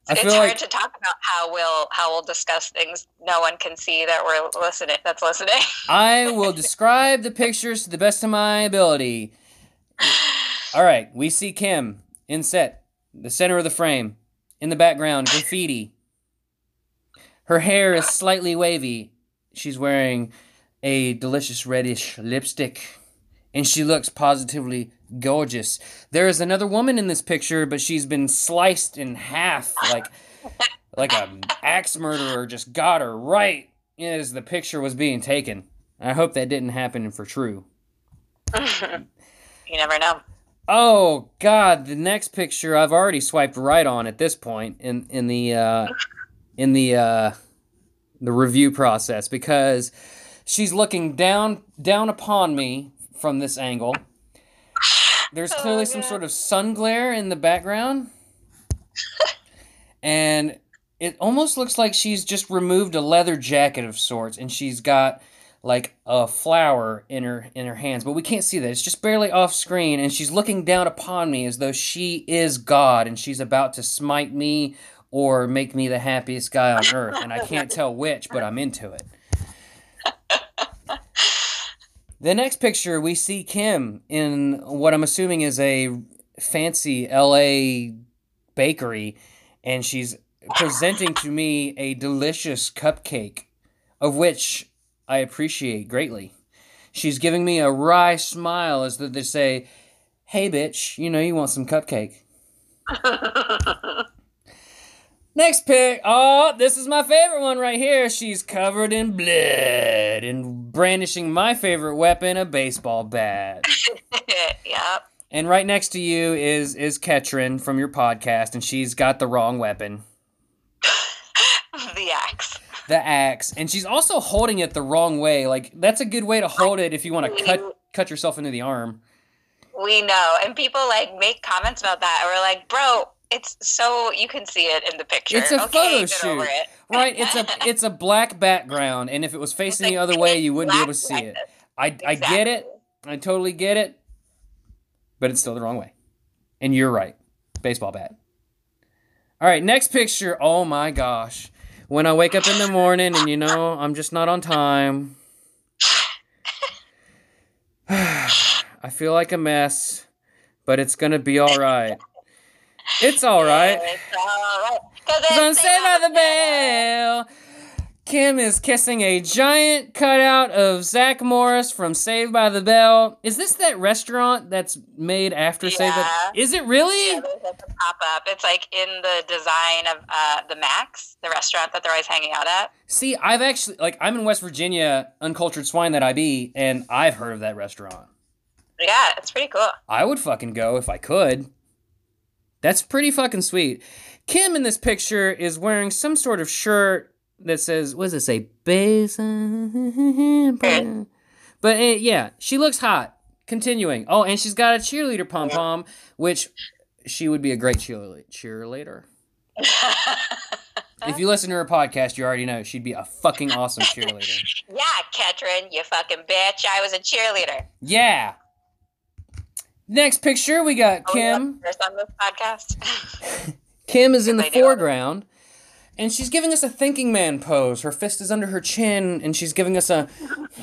C: I
D: it's
C: feel
D: hard
C: like
D: to talk about how we'll how we'll discuss things no one can see that we're listening. That's listening.
C: I will [LAUGHS] describe the pictures to the best of my ability. All right, we see Kim in set, the center of the frame. In the background, graffiti. Her hair is slightly wavy. She's wearing a delicious reddish lipstick, and she looks positively gorgeous. There is another woman in this picture, but she's been sliced in half, like like a axe murderer just got her right as the picture was being taken. I hope that didn't happen for true. [LAUGHS]
D: you never know.
C: Oh God, the next picture I've already swiped right on at this point in in the uh, in the uh, the review process because she's looking down down upon me from this angle. There's
D: Oh,
C: clearly some sort of sun glare in the background. [LAUGHS] and it almost looks like she's just removed a leather jacket of sorts and she's got like a flower in her in her hands but we can't see that it's just barely off screen and she's looking down upon me as though she is god and she's about to smite me or make me the happiest guy on [LAUGHS] earth and i can't tell which but i'm into it [LAUGHS] the next picture we see kim in what i'm assuming is a fancy la bakery and she's presenting to me a delicious cupcake of which I appreciate greatly. She's giving me a wry smile as though they say, Hey, bitch, you know you want some cupcake. [LAUGHS] Next pick. Oh, this is my favorite one right here. She's covered in blood and brandishing my favorite weapon, a baseball bat. [LAUGHS]
D: yep.
C: And right next to you is is Ketrin from your podcast, and she's got the wrong weapon, [LAUGHS]
D: The axe.
C: the axe, and she's also holding it the wrong way. Like that's a good way to hold it if you want to cut cut yourself into the arm.
D: We know. And people like make comments about that. And we're like, bro, it's so you can see it in the picture.
C: It's a
D: okay,
C: photo shoot.
D: it.
C: Right? It's a [LAUGHS] it's a black background, and if it was facing
D: It's
C: the other way, you wouldn't be able to see it. I I get it. I totally get it. But it's still the wrong way. And you're right. Baseball bat. All right, next picture. Oh my gosh. When I wake up in the morning and you know I'm just not on time. [SIGHS] I feel like a mess, but it's going to be all [LAUGHS] right. It's all right.
D: It's all right. Cause
C: I'm saved by the bell. Kim is kissing a giant cutout of Zach Morris from Saved by the Bell. Is this that restaurant that's made after Saved by?
D: Yeah.
C: Is it really?
D: Yeah, a pop up. It's like in the design of uh, the Max, the restaurant that they're always hanging out at.
C: See, I've actually like I'm in West Virginia, uncultured swine that I be, and I've heard of that restaurant.
D: Yeah, it's pretty cool.
C: I would fucking go if I could. That's pretty fucking sweet. Kim in this picture is wearing some sort of shirt that says, what does it say? Base. But uh, yeah, she looks hot. Continuing. Oh, and she's got a cheerleader pom pom, which she would be a great cheerleader. cheerleader. If you listen to her podcast, you already know she'd be a fucking awesome cheerleader. [LAUGHS]
D: yeah, Ketrin, you fucking bitch. I was a cheerleader.
C: Yeah. Next picture, we got
D: Oh,
C: Kim.
D: First on this podcast. [LAUGHS]
C: Kim is in the foreground, and she's giving us a thinking man pose. Her fist is under her chin, and she's giving us a,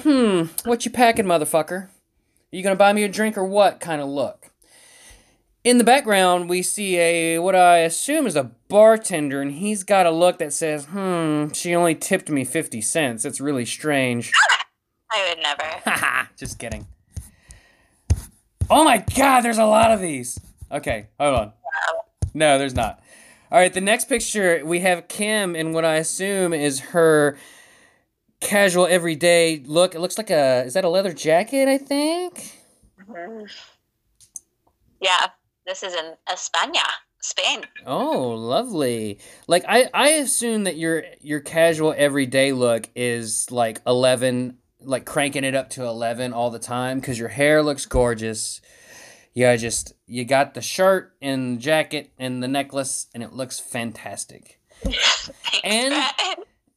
C: hmm, what you packing, motherfucker? Are you gonna buy me a drink or what kind of look? In the background, we see a, what I assume is a bartender, and he's got a look that says, hmm, she only tipped me 50 cents. It's really strange. [LAUGHS]
D: I would never.
C: Haha, [LAUGHS] just kidding. Oh my god, there's a lot of these. Okay, hold on. No, there's not. All right, the next picture we have Kim in what I assume is her casual everyday look. It looks like a is that a leather jacket, I think? Mm-hmm.
D: Yeah, this is in España, Spain.
C: Oh, lovely. Like I I assume that your your casual everyday look is like 11 like cranking it up to 11 all the time cuz your hair looks gorgeous. Yeah, just you got the shirt and jacket and the necklace and it looks fantastic. [LAUGHS]
D: Thanks,
C: And.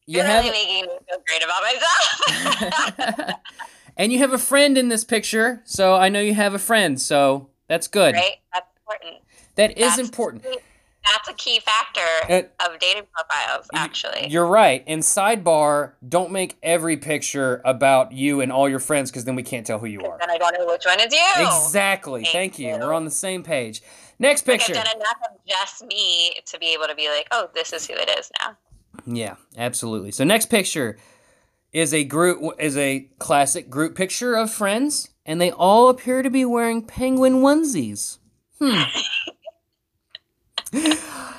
C: You
D: You're
C: have
D: really making me feel great about myself. [LAUGHS]
C: And you have a friend in this picture, so I know you have a friend, so that's good.
D: right? That's important.
C: That is important.
D: That's a key factor
C: Uh,
D: of dating profiles, actually.
C: You're right. And sidebar, don't make every picture about you and all your friends because then we can't tell who you are.
D: Then I don't know which one is you.
C: Exactly.
D: Thank
C: Thank you.
D: you.
C: We're on the same page. Next
D: Like,
C: picture.
D: I've done enough of just me to be able to be like, oh, this is who it is now.
C: Yeah, absolutely. So next picture is a group is a classic group picture of friends, and they all appear to be wearing penguin onesies. Hmm. [LAUGHS]
D: I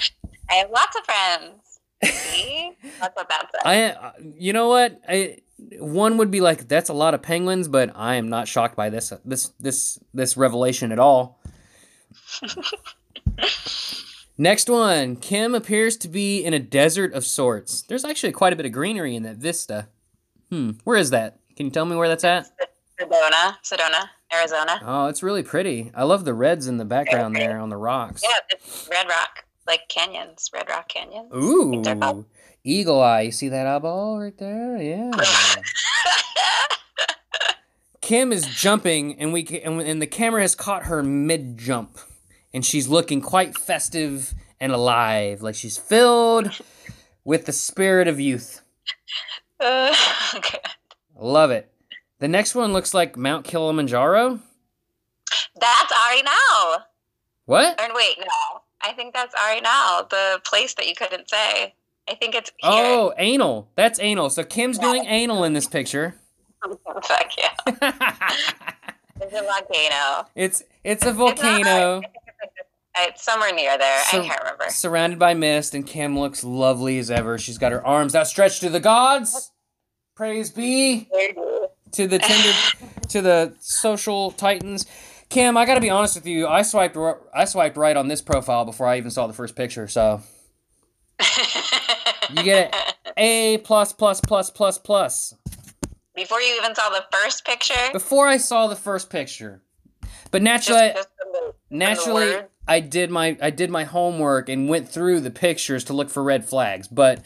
D: have lots of friends. See? That's what that says.
C: I, you know what? I one would be like that's a lot of penguins, but I am not shocked by this this this this revelation at all. [LAUGHS] Next one. Kim appears to be in a desert of sorts. There's actually quite a bit of greenery in that vista. Hmm. Where is that? Can you tell me where that's at? [LAUGHS]
D: Sedona, Sedona, Arizona.
C: Oh, it's really pretty. I love the reds in the background there on the rocks.
D: Yeah, it's Red Rock, like canyons, Red Rock Canyon.
C: Ooh. Eagle eye. You see that eyeball right there? Yeah. [LAUGHS] Kim is jumping, and we and, and the camera has caught her mid jump, and she's looking quite festive and alive, like she's filled with the spirit of youth. [LAUGHS]
D: Uh, okay.
C: Love it. The next one looks like Mount Kilimanjaro.
D: That's Ari now.
C: What?
D: Or wait, no. I think that's Ari now, the place that you couldn't say. I think it's here.
C: Oh, anal. That's anal. So Kim's doing anal in this picture. [LAUGHS] [LAUGHS]
D: Fuck yeah. It's a volcano.
C: it's it's a volcano
D: It's somewhere near there.
C: So-
D: I can't remember.
C: surrounded by mist, and Kim looks lovely as ever. She's got her arms outstretched to the gods. Praise be to the Tinder, to the social titans. Kim, I gotta be honest with you. I swiped, I swiped right on this profile before I even saw the first picture. So [LAUGHS] you get it. A plus plus plus plus plus.
D: Before you even saw the first picture,
C: Before I saw the first picture, but naturally,
D: just the-
C: naturally? I did my I did my homework and went through the pictures to look for red flags. But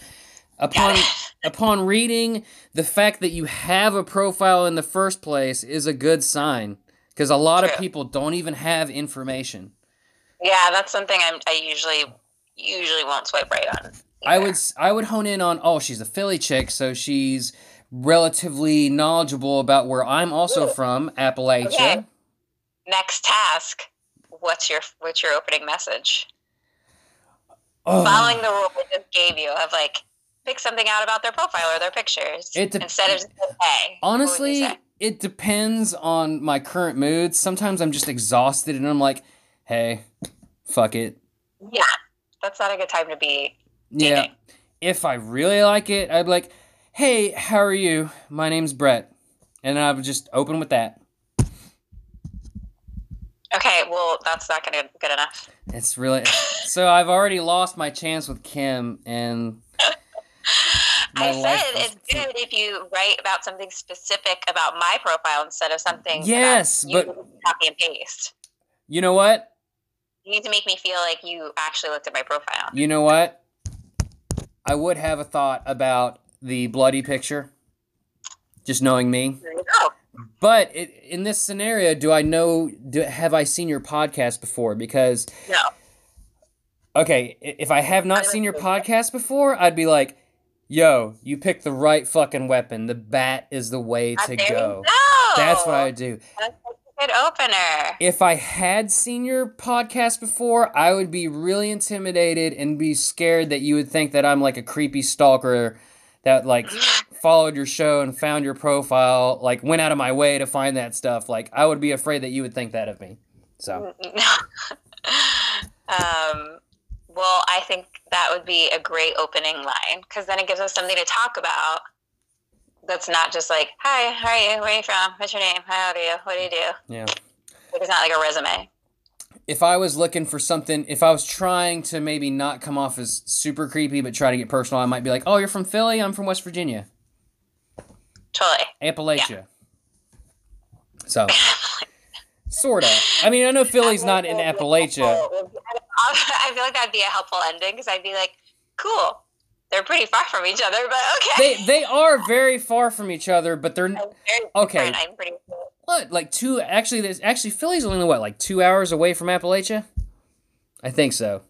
C: upon upon reading, the fact that you have a profile in the first place is a good sign because a lot of people don't even have information.
D: yeah, that's something I'm, I usually usually won't swipe right on.
C: I would i would hone in on oh she's a Philly chick so she's relatively knowledgeable about where I'm also
D: Ooh.
C: from Appalachia.
D: Okay. Next task. What's your what's your opening message?
C: Oh.
D: Following the rule I just gave you of like pick something out about their profile or their pictures
C: It dep-
D: instead of just hey. what would you
C: Honestly, it depends on my current mood. Sometimes I'm just exhausted and I'm like, hey, fuck it.
D: yeah, that's not a good time to be.
C: Yeah. If I really like it, I'd be like, hey, how are you? My name's Brett. And I would just open with that.
D: Okay, well that's not gonna good enough.
C: It's really. so I've already lost my chance with Kim and.
D: I said it's good if you write about something specific about my profile instead of something.
C: Yes,
D: you
C: but-
D: copy and paste.
C: You know what?
D: You need to make me feel like you actually looked at my profile.
C: You know what? I would have a thought about the bloody picture. Just knowing me. But it, in this scenario, do I know? Do, have I seen your podcast before? Because
D: no.
C: okay, if I have not seen your podcast before, I'd be like, "Yo, you picked the right fucking weapon. The bat is the way
D: Ah,
C: to go."
D: go.
C: That's what I do.
D: That's a good opener.
C: If I had seen your podcast before, I would be really intimidated and be scared that you would think that I'm like a creepy stalker that like [LAUGHS] followed your show and found your profile, like went out of my way to find that stuff. Like I would be afraid that you would think that of me. So [LAUGHS]
D: um, well, I think that would be a great opening line because then it gives us something to talk about. That's not just like, "Hi, how are you? Where are you from? What's your name? How old are you? What do you do?"
C: yeah.
D: It's not like a resume.
C: If I was looking for something, if I was trying to maybe not come off as super creepy but try to get personal, I might be like, "Oh, you're from Philly. I'm from West Virginia,
D: Totally.
C: Appalachia." So, [LAUGHS] sorta. I mean, I know Philly's not in [LAUGHS] Appalachia.
D: I feel like that'd be a helpful ending because I'd be like, "Cool, they're pretty far from each other, but okay."
C: They they are very far from each other, but they're okay.
D: I'm pretty.
C: what like two. Actually, there's actually Philly's only what like two hours away from Appalachia. I think so.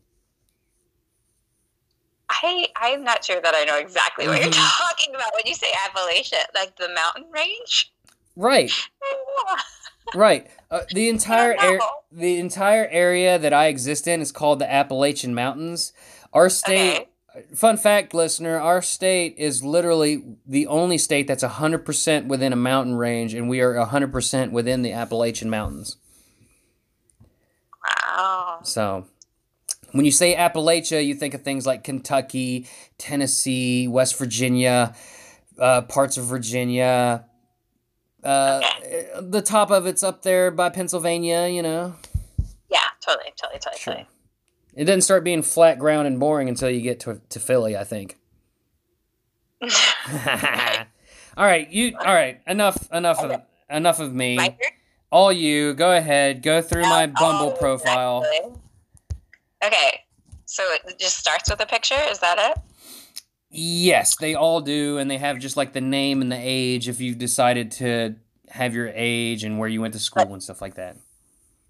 D: I I'm not sure that I know exactly what you're
C: Mhm.
D: talking about when you say Appalachia, like the mountain range.
C: Right, [LAUGHS] right. Uh, the entire air, the entire area that I exist in is called the Appalachian Mountains. Our state. Fun fact, listener, our state is literally the only state that's 100% within a mountain range, and we are 100% within the Appalachian Mountains.
D: Wow.
C: So, when you say Appalachia, you think of things like Kentucky, Tennessee, West Virginia, uh, parts of Virginia. Uh, The top of it's up there by Pennsylvania, you know.
D: Yeah, totally, totally, totally,
C: Sure.
D: totally.
C: It doesn't start being flat ground and boring until you get to to Philly, I think. [LAUGHS] [LAUGHS] all right, you. All right, enough. Enough of enough of me. All you. Go ahead. Go through my Bumble
D: Oh,
C: profile.
D: exactly. Okay, so it just starts with a picture. Is that it?
C: Yes, they all do, and they have just like the name and the age if you've decided to have your age and where you went to school and stuff like that.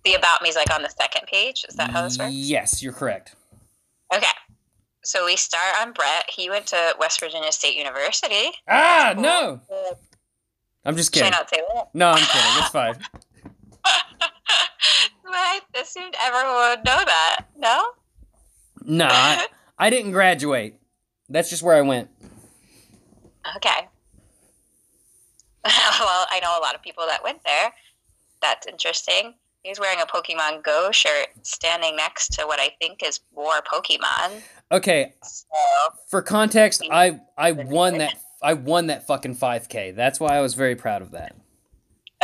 D: The about me is like on the second page. Is that how this works?
C: Yes, you're correct.
D: Okay. So we start on Brett. He went to West Virginia State University.
C: Ah, no. I'm just
D: Should I
C: kidding.
D: not say that?
C: No, I'm kidding. It's fine. [LAUGHS]
D: But I assumed everyone would know that. No?
C: No, I, [LAUGHS] I didn't graduate. That's just where I went.
D: Okay. [LAUGHS] well, I know a lot of people that went there. That's interesting. He's wearing a Pokemon Go shirt standing next to what I think is more Pokemon.
C: Okay,
D: So,
C: for context, I I won that I won that fucking 5k. That's why I was very proud of that.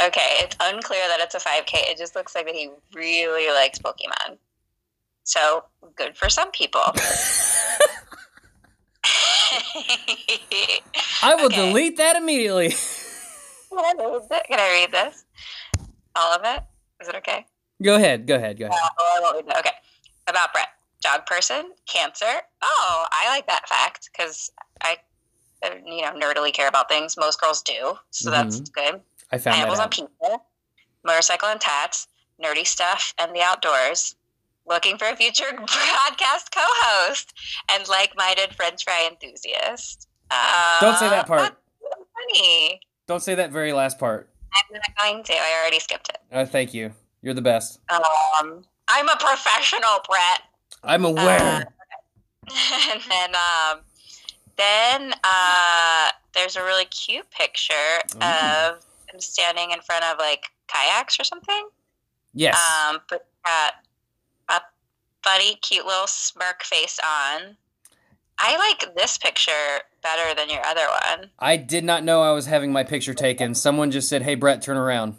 D: okay, it's unclear that it's a 5K. It just looks like that he really likes Pokemon. So, good for some people. [LAUGHS] [LAUGHS]
C: I will
D: Okay.
C: delete that immediately.
D: Can I read this? Can I read this? All of it? Is it okay?
C: go ahead. Go ahead. Go ahead.
D: Uh, oh, I won't read it. Okay. About Brett. Dog person, cancer. Oh, I like that fact because I, uh, you know, nerdily care about things. Most girls do. So that's good.
C: I found
D: Pineapples on people, motorcycle and tats, nerdy stuff, and the outdoors. Looking for a future [LAUGHS] podcast co-host and like-minded French fry enthusiast. Uh,
C: Don't say that part.
D: That's so funny.
C: Don't say that very last part.
D: I'm not going to. I already skipped it.
C: Oh, thank you. You're the best.
D: Um, I'm a professional, Brett.
C: I'm aware. [LAUGHS]
D: and then, um, then uh, there's a really cute picture
C: Ooh.
D: of him standing in front of like kayaks or something.
C: yes.
D: Um, but got a funny, cute little smirk face on. I like this picture better than your other one.
C: I did not know I was having my picture taken. Someone just said, "Hey, Brett, turn around."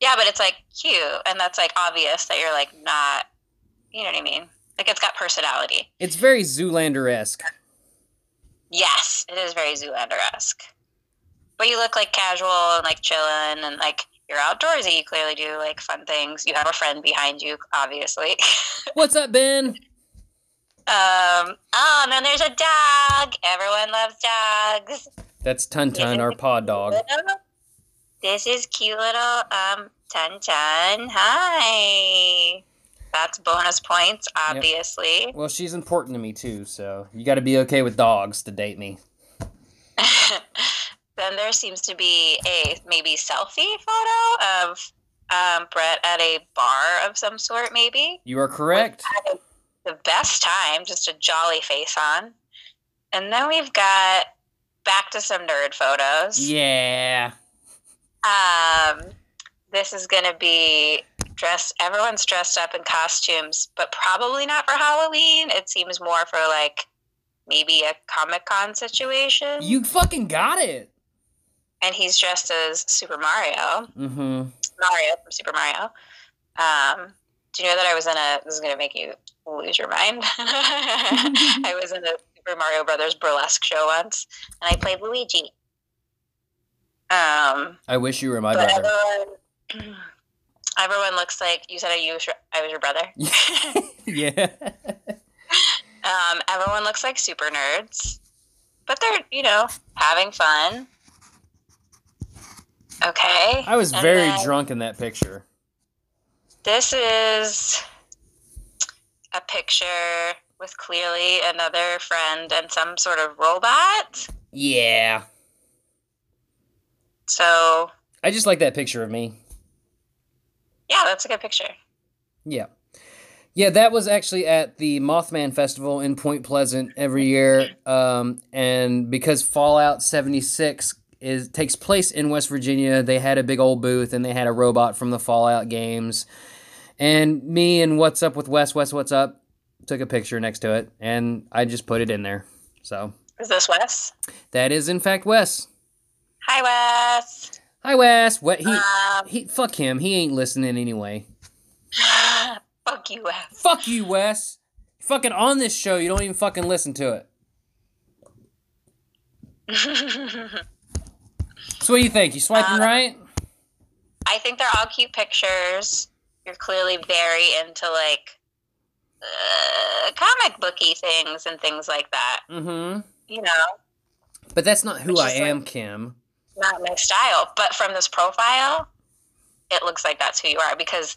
D: Yeah, but it's like cute, and that's like obvious that you're like not. You know what I mean? Like it's got personality.
C: It's very Zoolander esque.
D: Yes, it is very Zoolander esque. But you look like casual and like chilling and like you're outdoorsy. You clearly do like fun things. You have a friend behind you, obviously. [LAUGHS]
C: What's up, Ben?
D: um, oh, and then there's a dog. Everyone loves dogs.
C: That's Tun Tun, our paw dog.
D: This is cute little um Tun Tun. Hi. That's bonus points, obviously.
C: Well, she's important to me too, so you got to be okay with dogs to date me. [LAUGHS]
D: then there seems to be a maybe selfie photo of um, Brett at a bar of some sort, maybe.
C: You are correct.
D: The best time, just a jolly face on. And then we've got back to some nerd photos.
C: Yeah.
D: Um, this is going to be dressed, everyone's dressed up in costumes, but probably not for Halloween. It seems more for like maybe a Comic Con situation.
C: You fucking got it.
D: And he's dressed as Super Mario.
C: Mm-hmm.
D: Mario from Super Mario. Um, do you know that I was in a? This is going to make you lose your mind. [LAUGHS] I was in a Super Mario Brothers burlesque show once, and I played Luigi. Um,
C: I wish you were my brother.
D: everyone, [CLEARS THROAT] everyone looks like you said. I you I was your brother. [LAUGHS]
C: yeah. [LAUGHS]
D: Um, everyone looks like super nerds, but they're you know having fun. Okay.
C: I was
D: And
C: very drunk in that picture.
D: This is a picture with clearly another friend and some sort of robot.
C: Yeah.
D: So,
C: I just like that picture of me.
D: yeah, that's a good picture.
C: Yeah. Yeah, that was actually at the Mothman Festival in Point Pleasant every year. Um, and because Fallout 76 is takes place in West Virginia, they had a big old booth and they had a robot from the Fallout games. And me and What's Up with Wes, Wes, What's Up, took a picture next to it and I just put it in there. So
D: Is this Wes?
C: that is in fact Wes.
D: Hi, Wes.
C: Hi Wes. What he
D: Um,
C: he fuck him. He ain't listening anyway. [SIGHS]
D: Fuck you, Wes.
C: Fuck you, Wes. You're fucking on this show, you don't even fucking listen to it. [LAUGHS] So what do you think? You swiping
D: Um,
C: right?
D: I think they're all cute pictures. You're clearly very into like uh, comic booky things and things like that.
C: Mm-hmm.
D: You know,
C: But that's not who I
D: is like-
C: am, Kim.
D: not my style. But from this profile, it looks like that's who you are because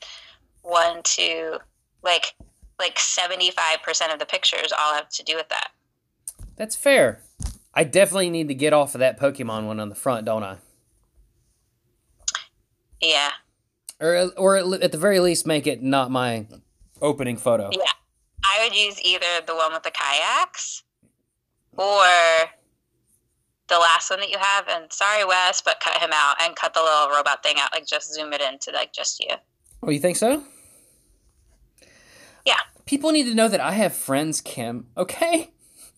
D: one, two, like like seventy five percent of the pictures all have to do with that.
C: That's fair. I definitely need to get off of that Pokemon one on the front, don't I?
D: Yeah.
C: Or, or at the very least, make it not my opening photo.
D: Yeah. I would use either the one with the kayaks or the last one that you have. And sorry, Wes, but cut him out and cut the little robot thing out. Like just zoom it into like just you.
C: Oh, you think so?
D: Yeah.
C: People need to know that I have friends, Kim. Okay?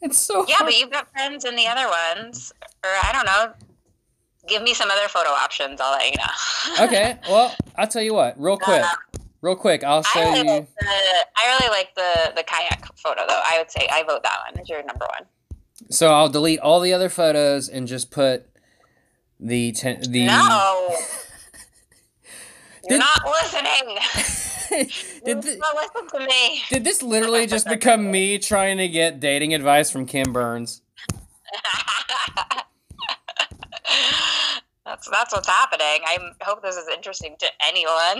C: It's so
D: Yeah,
C: hard.
D: but you've got friends in the other ones, or I don't know. Give me some other photo options. I'll let you know. [LAUGHS]
C: okay, well, I'll tell you what, real quick. Uh, real quick, I'll show
D: I really,
C: you.
D: like the, I really like the the kayak photo though. I would say I vote that one as your number one.
C: So I'll delete all the other photos and just put the ten, the.
D: No, [LAUGHS] you're not listening. [LAUGHS] [LAUGHS]
C: did,
D: you
C: th-
D: not listen to me.
C: did this [LAUGHS] literally just become me trying to get dating advice from Kim Burns? [LAUGHS]
D: that's that's what's happening. I hope this is interesting to anyone.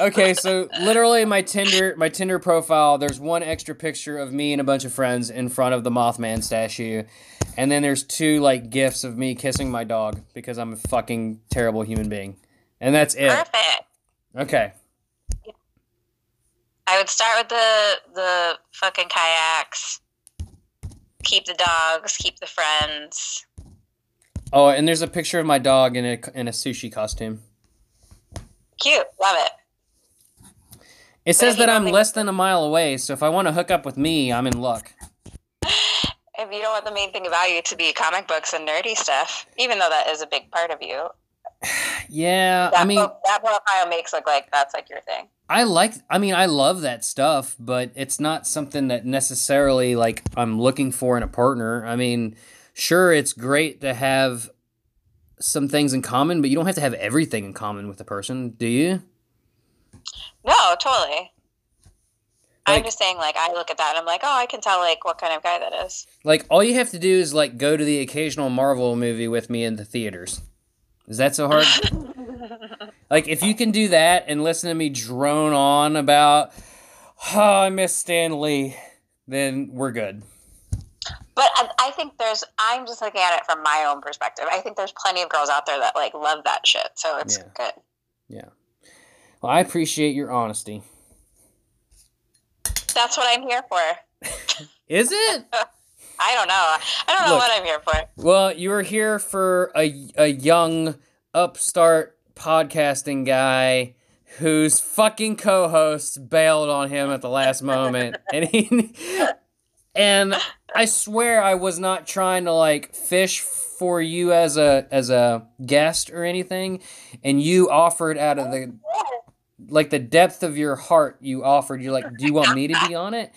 C: Okay, so literally my Tinder my Tinder profile, there's one extra picture of me and a bunch of friends in front of the Mothman statue. And then there's two like gifts of me kissing my dog because I'm a fucking terrible human being. And that's it.
D: perfect.
C: Okay.
D: I would start with the the fucking kayaks. Keep the dogs. Keep the friends.
C: Oh, and there's a picture of my dog in a in a sushi costume.
D: Cute. Love it.
C: It says that I'm less than a mile away, so if I want to hook up with me, I'm in luck.
D: If you don't want the main thing about you to be comic books and nerdy stuff, even though that is a big part of you, [SIGHS]
C: Yeah,
D: that,
C: I mean,
D: that profile makes look like that's like your thing.
C: I like I mean I love that stuff, but it's not something that necessarily like I'm looking for in a partner. I mean, sure it's great to have some things in common, but you don't have to have everything in common with a person, do you?
D: No, totally. I'm just saying, like, I look at that and I'm like, oh, I can tell, like, what kind of guy that is.
C: Like all you have to do is like go to the occasional Marvel movie with me in the theaters. Is that so hard? [LAUGHS] like if you can do that and listen to me drone on about oh, I miss Stan Lee, then we're good.
D: But I, I think there's, I'm just looking at it from my own perspective. I think there's plenty of girls out there that, like, love that shit. So it's
C: Yeah.
D: good. Yeah.
C: Well, I appreciate your honesty.
D: That's what I'm here for. [LAUGHS]
C: Is it? [LAUGHS]
D: I don't know. I don't know
C: Look.
D: what I'm here for.
C: Well, you were here for a, a young upstart podcasting guy whose fucking co-host bailed on him at the last moment. [LAUGHS] And he and I swear I was not trying to like fish for you as a as a guest or anything. And you offered out of the like the depth of your heart you offered. You're like do you want me to be on it?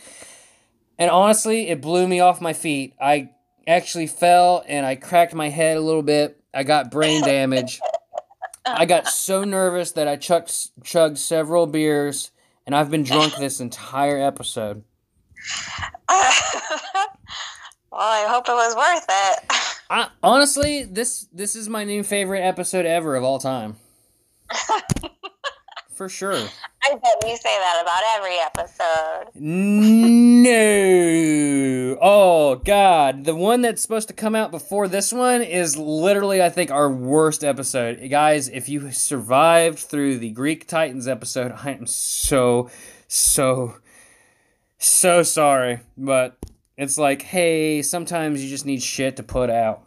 C: And honestly it blew me off my feet. I actually fell and i cracked my head a little bit. I got brain damage i got so nervous that i chugged, chugged several beers and i've been drunk this entire episode [LAUGHS]
D: well, I hope it was worth it.
C: I, honestly this this is my new favorite episode ever of all time [LAUGHS] for sure
D: I bet you say that about every episode.
C: God, the one that's supposed to come out before this one is literally, I think, our worst episode, guys. If you survived through the Greek Titans episode, I am so, so, so sorry. But it's like, hey, sometimes you just need shit to put out.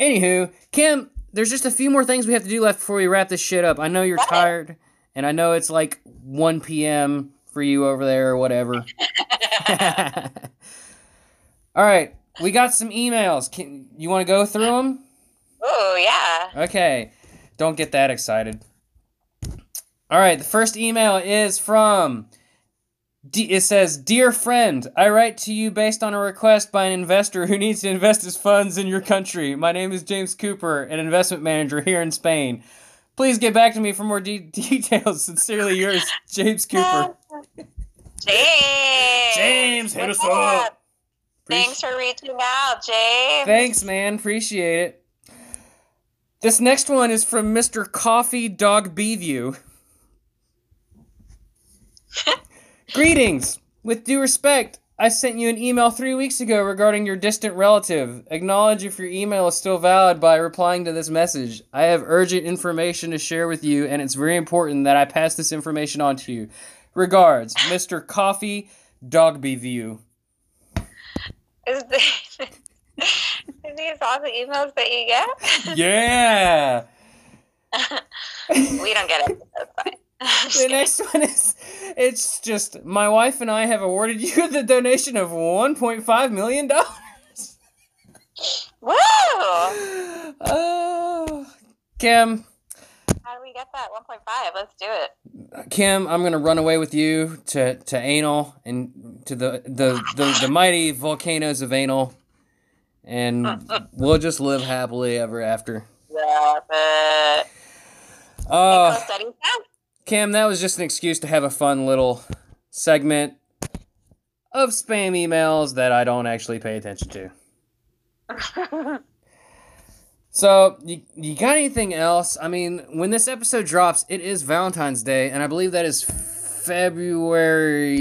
C: Anywho, Kim, there's just a few more things we have to do left before we wrap this shit up. I know you're tired, and I know it's like 1 p.m. for you over there or whatever. [LAUGHS] [LAUGHS] All right, we got some emails. Can you want to go through them?
D: Oh yeah.
C: Okay, don't get that excited. All right, the first email is from. D- it says, "Dear friend, I write to you based on a request by an investor who needs to invest his funds in your country. My name is James Cooper, an investment manager here in Spain. Please get back to me for more de- [LAUGHS] details. Sincerely yours, James Cooper." [LAUGHS]
D: James.
C: James, hit us up.
D: Thanks for reaching out, James.
C: Thanks, man. Appreciate it. This next one is from Mr. Coffee Dog Beeview. [LAUGHS] Greetings. With due respect, I sent you an email three weeks ago regarding your distant relative. Acknowledge if your email is still valid by replying to this message. I have urgent information to share with you, and it's very important that I pass this information on to you. Regards, Mr. Coffee Dog Beeview.
D: Is, the, [LAUGHS] is these all the emails that you get?
C: Yeah. [LAUGHS]
D: we don't get it. That's fine. [LAUGHS]
C: The next one is it's just my wife and I have awarded you the donation of 1.5 million dollars.
D: Woo!
C: Oh, Kim,
D: How do we get that? 1.5. Let's do it.
C: Kim, I'm gonna run away with you to to anal and to the the the, the mighty volcanoes of anal, and [LAUGHS] we'll just live happily ever after.
D: Love it. Ah. Oh, that.
C: Kim, that was just an excuse to have a fun little segment of spam emails that I don't actually pay attention to. [LAUGHS] So, you, you got anything else? I mean, when this episode drops, it is Valentine's Day, and I believe that is February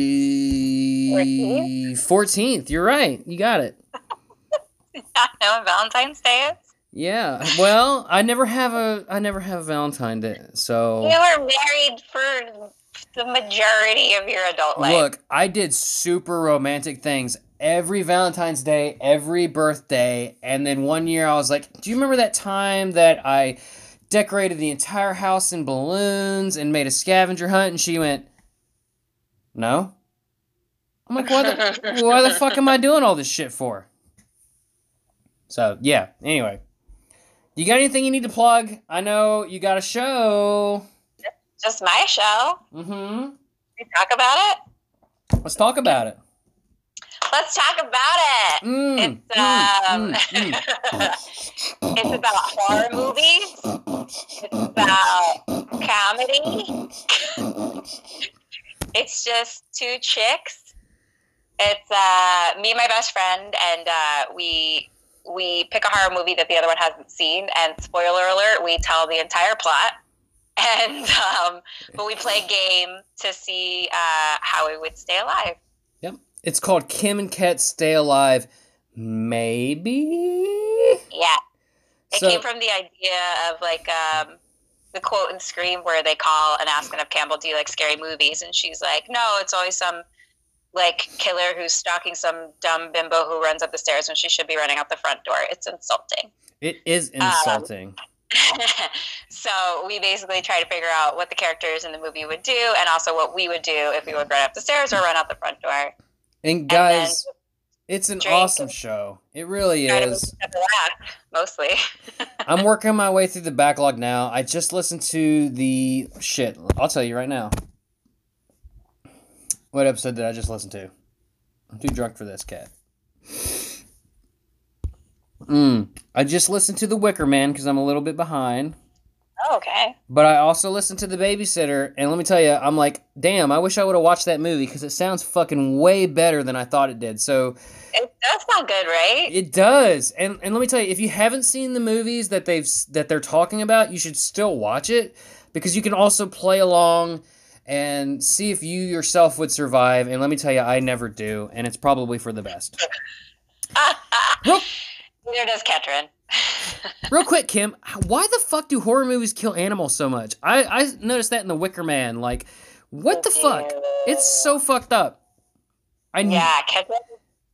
C: 14th. You're right. You got it. [LAUGHS]
D: Not know when Valentine's Day is?
C: Yeah. Well, I never have a I never have Valentine's Day. So
D: You were married for the majority of your adult life.
C: Look, I did super romantic things every Valentine's Day, every birthday, and then one year I was like, "Do you remember that time that I decorated the entire house in balloons and made a scavenger hunt?" And she went, "No." I'm like, "Why the [LAUGHS] why the fuck am I doing all this shit for?" So, yeah, anyway. You got anything you need to plug? I know you got a show.
D: Just my show.
C: Mm Mhm.
D: We talk about it.
C: Let's talk about it.
D: Let's talk about it.
C: Mm,
D: It's
C: mm,
D: um,
C: mm, [LAUGHS]
D: it's about horror movies. It's about comedy. it's just two chicks. It's uh, me and my best friend, and uh, we we pick a horror movie that the other one hasn't seen. And spoiler alert, we tell the entire plot. [LAUGHS] And um, but we play a game to see uh, how we would stay alive.
C: Yep. It's called Kim and Ket Stay Alive. Maybe.
D: Yeah. It
C: So-
D: came from the idea of like um, the quote in Scream where they call and ask Neve Campbell, "Do you like scary movies?" And she's like, "No, it's always some like killer who's stalking some dumb bimbo who runs up the stairs when she should be running out the front door. It's insulting."
C: It is insulting. [LAUGHS]
D: so we basically try to figure out what the characters in the movie would do, and also what we would do if we would run up the stairs or run out the front door.
C: And guys, it's an
D: drink
C: awesome show. It really
D: Try to make
C: is.
D: laugh, mostly. [LAUGHS]
C: I'm working my way through the backlog now. I just listened to the shit. I'll tell you right now. What episode did I just listen to? I'm too drunk for this, cat. Mm. I just listened to The Wicker Man because I'm a little bit behind.
D: Oh, okay.
C: But I also listened to The Babysitter, and let me tell you, I'm like, damn, I wish I would have watched that movie because it sounds fucking way better than I thought it did. So
D: It does sound good, right?
C: it does, and and let me tell you, if you haven't seen the movies that they've that they're talking about, you should still watch it because you can also play along and see if you yourself would survive. And let me tell you, I never do, and it's probably for the best. [LAUGHS]
D: Neither does Ketrin.
C: Real quick, Kim, why the fuck do horror movies kill animals so much? I I noticed that in The Wicker Man. Like, what the fuck? It's so fucked up. I
D: Yeah, Ketrin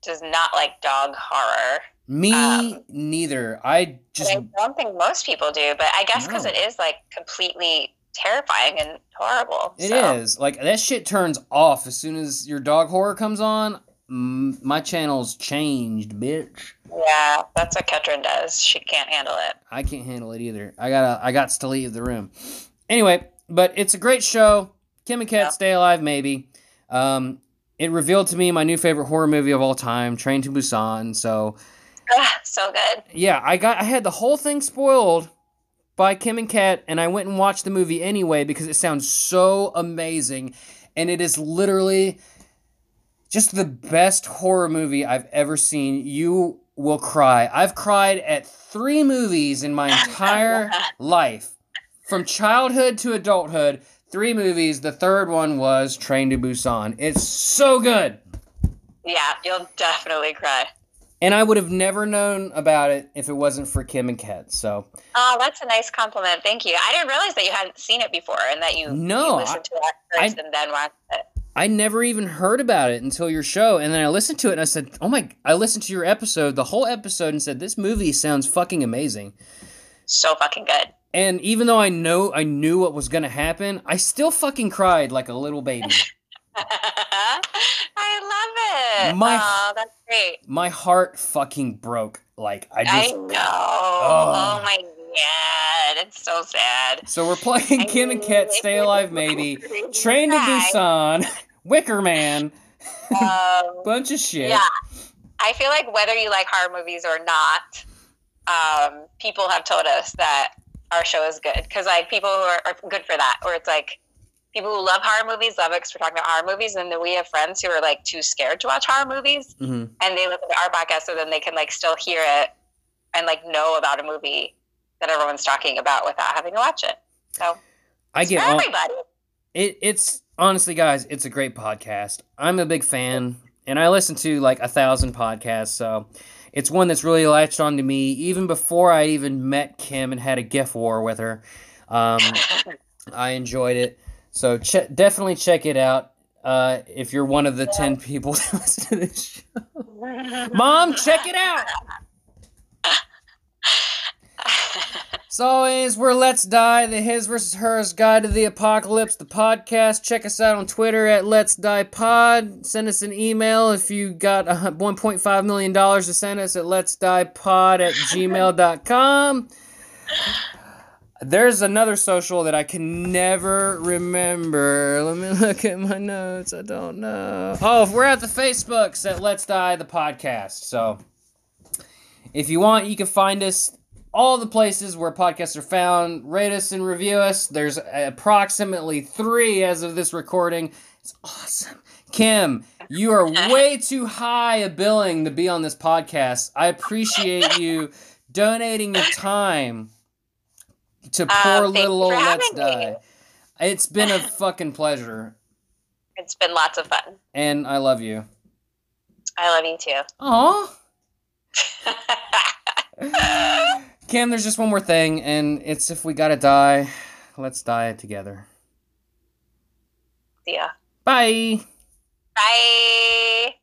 D: does not like dog horror.
C: me
D: um,
C: neither. I just
D: I don't think most people do, but I guess because
C: No.
D: it is like completely terrifying and horrible.
C: It
D: so.
C: is like that shit turns off as soon as your dog horror comes on. My channel's changed, bitch.
D: Yeah, that's what Ketrin does. She can't handle it.
C: I can't handle it either. I gotta, I got to leave the room. Anyway, but it's a great show. Kim and Kat
D: Yeah.
C: Stay Alive, maybe. Um, it revealed to me my new favorite horror movie of all time, Train to Busan. So
D: Ugh, so good.
C: yeah, I got I had the whole thing spoiled by Kim and Kat, and I went and watched the movie anyway because it sounds so amazing, and it is literally just the best horror movie I've ever seen. You will cry. I've cried at three movies in my [LAUGHS] entire life, from childhood to adulthood. Three movies. The third one was Train to Busan. It's so good.
D: Yeah, you'll definitely cry.
C: And I would have never known about it if it wasn't for Kim and Kat. So
D: Oh, that's a nice compliment. Thank you. I didn't realize that you hadn't seen it before and that you,
C: No,
D: you listened to it first and then watched it.
C: I never even heard about it until your show, and then I listened to it and I said, "Oh my!" I listened to your episode, the whole episode, and said, "This movie sounds fucking amazing."
D: So fucking good.
C: And even though I know I knew what was gonna happen, I still fucking cried like a little baby. [LAUGHS]
D: I love it.
C: My-
D: oh, that's great.
C: My heart fucking broke. Like I
D: I
C: just.
D: know. Oh. my god, it's so sad.
C: So we're playing
D: I
C: Kim and Kat Stay [LAUGHS] Alive, maybe. Train to. Busan, [LAUGHS] Wicker Man,
D: Um, [LAUGHS]
C: bunch of shit.
D: Yeah. I feel like whether you like horror movies or not, um, people have told us that our show is good because like people who are, are good for that, or it's like people who love horror movies love it because we're talking about horror movies, and then we have friends who are like too scared to watch horror movies,
C: hmm
D: and they listen to our podcast so then they can like still hear it and like know about a movie that everyone's talking about without having to watch it. So
C: I
D: it's
C: get all,
D: everybody.
C: it. It's honestly, guys, it's a great podcast. I'm a big fan, and I listen to like a thousand podcasts. So it's one that's really latched on to me even before I even met Kim and had a GIF war with her. Um, [LAUGHS] I enjoyed it. So che- definitely check it out. Uh, if you're one of the 10 people [LAUGHS] that listen to this show. Mom, check it out. [LAUGHS] As always, we're Let's Die, the His versus Hers Guide to the Apocalypse, the podcast. Check us out on Twitter at Let's Die Pod. Send us an email if you got $1.5 million to send us at Let's Die Pod at gmail.com. [LAUGHS] There's another social that I can never remember. Let me [LAUGHS] look at my notes. I don't know. Oh, we're at the Facebooks at Let's Die the Podcast. So if you want, you can find us all the places where podcasts are found. Rate us and review us. There's approximately three as of this recording. It's awesome. Kim, you are [LAUGHS] way too high a billing to be on this podcast. I appreciate you donating your time to poor
D: Uh,
C: little old Let's
D: me.
C: Die. It's been a [LAUGHS] fucking pleasure,
D: it's been lots of fun.
C: and I love you.
D: I love you too.
C: Aw. [LAUGHS] Kim, there's just one more thing, and it's if we gotta die, let's die together.
D: yeah.
C: Bye.
D: Bye.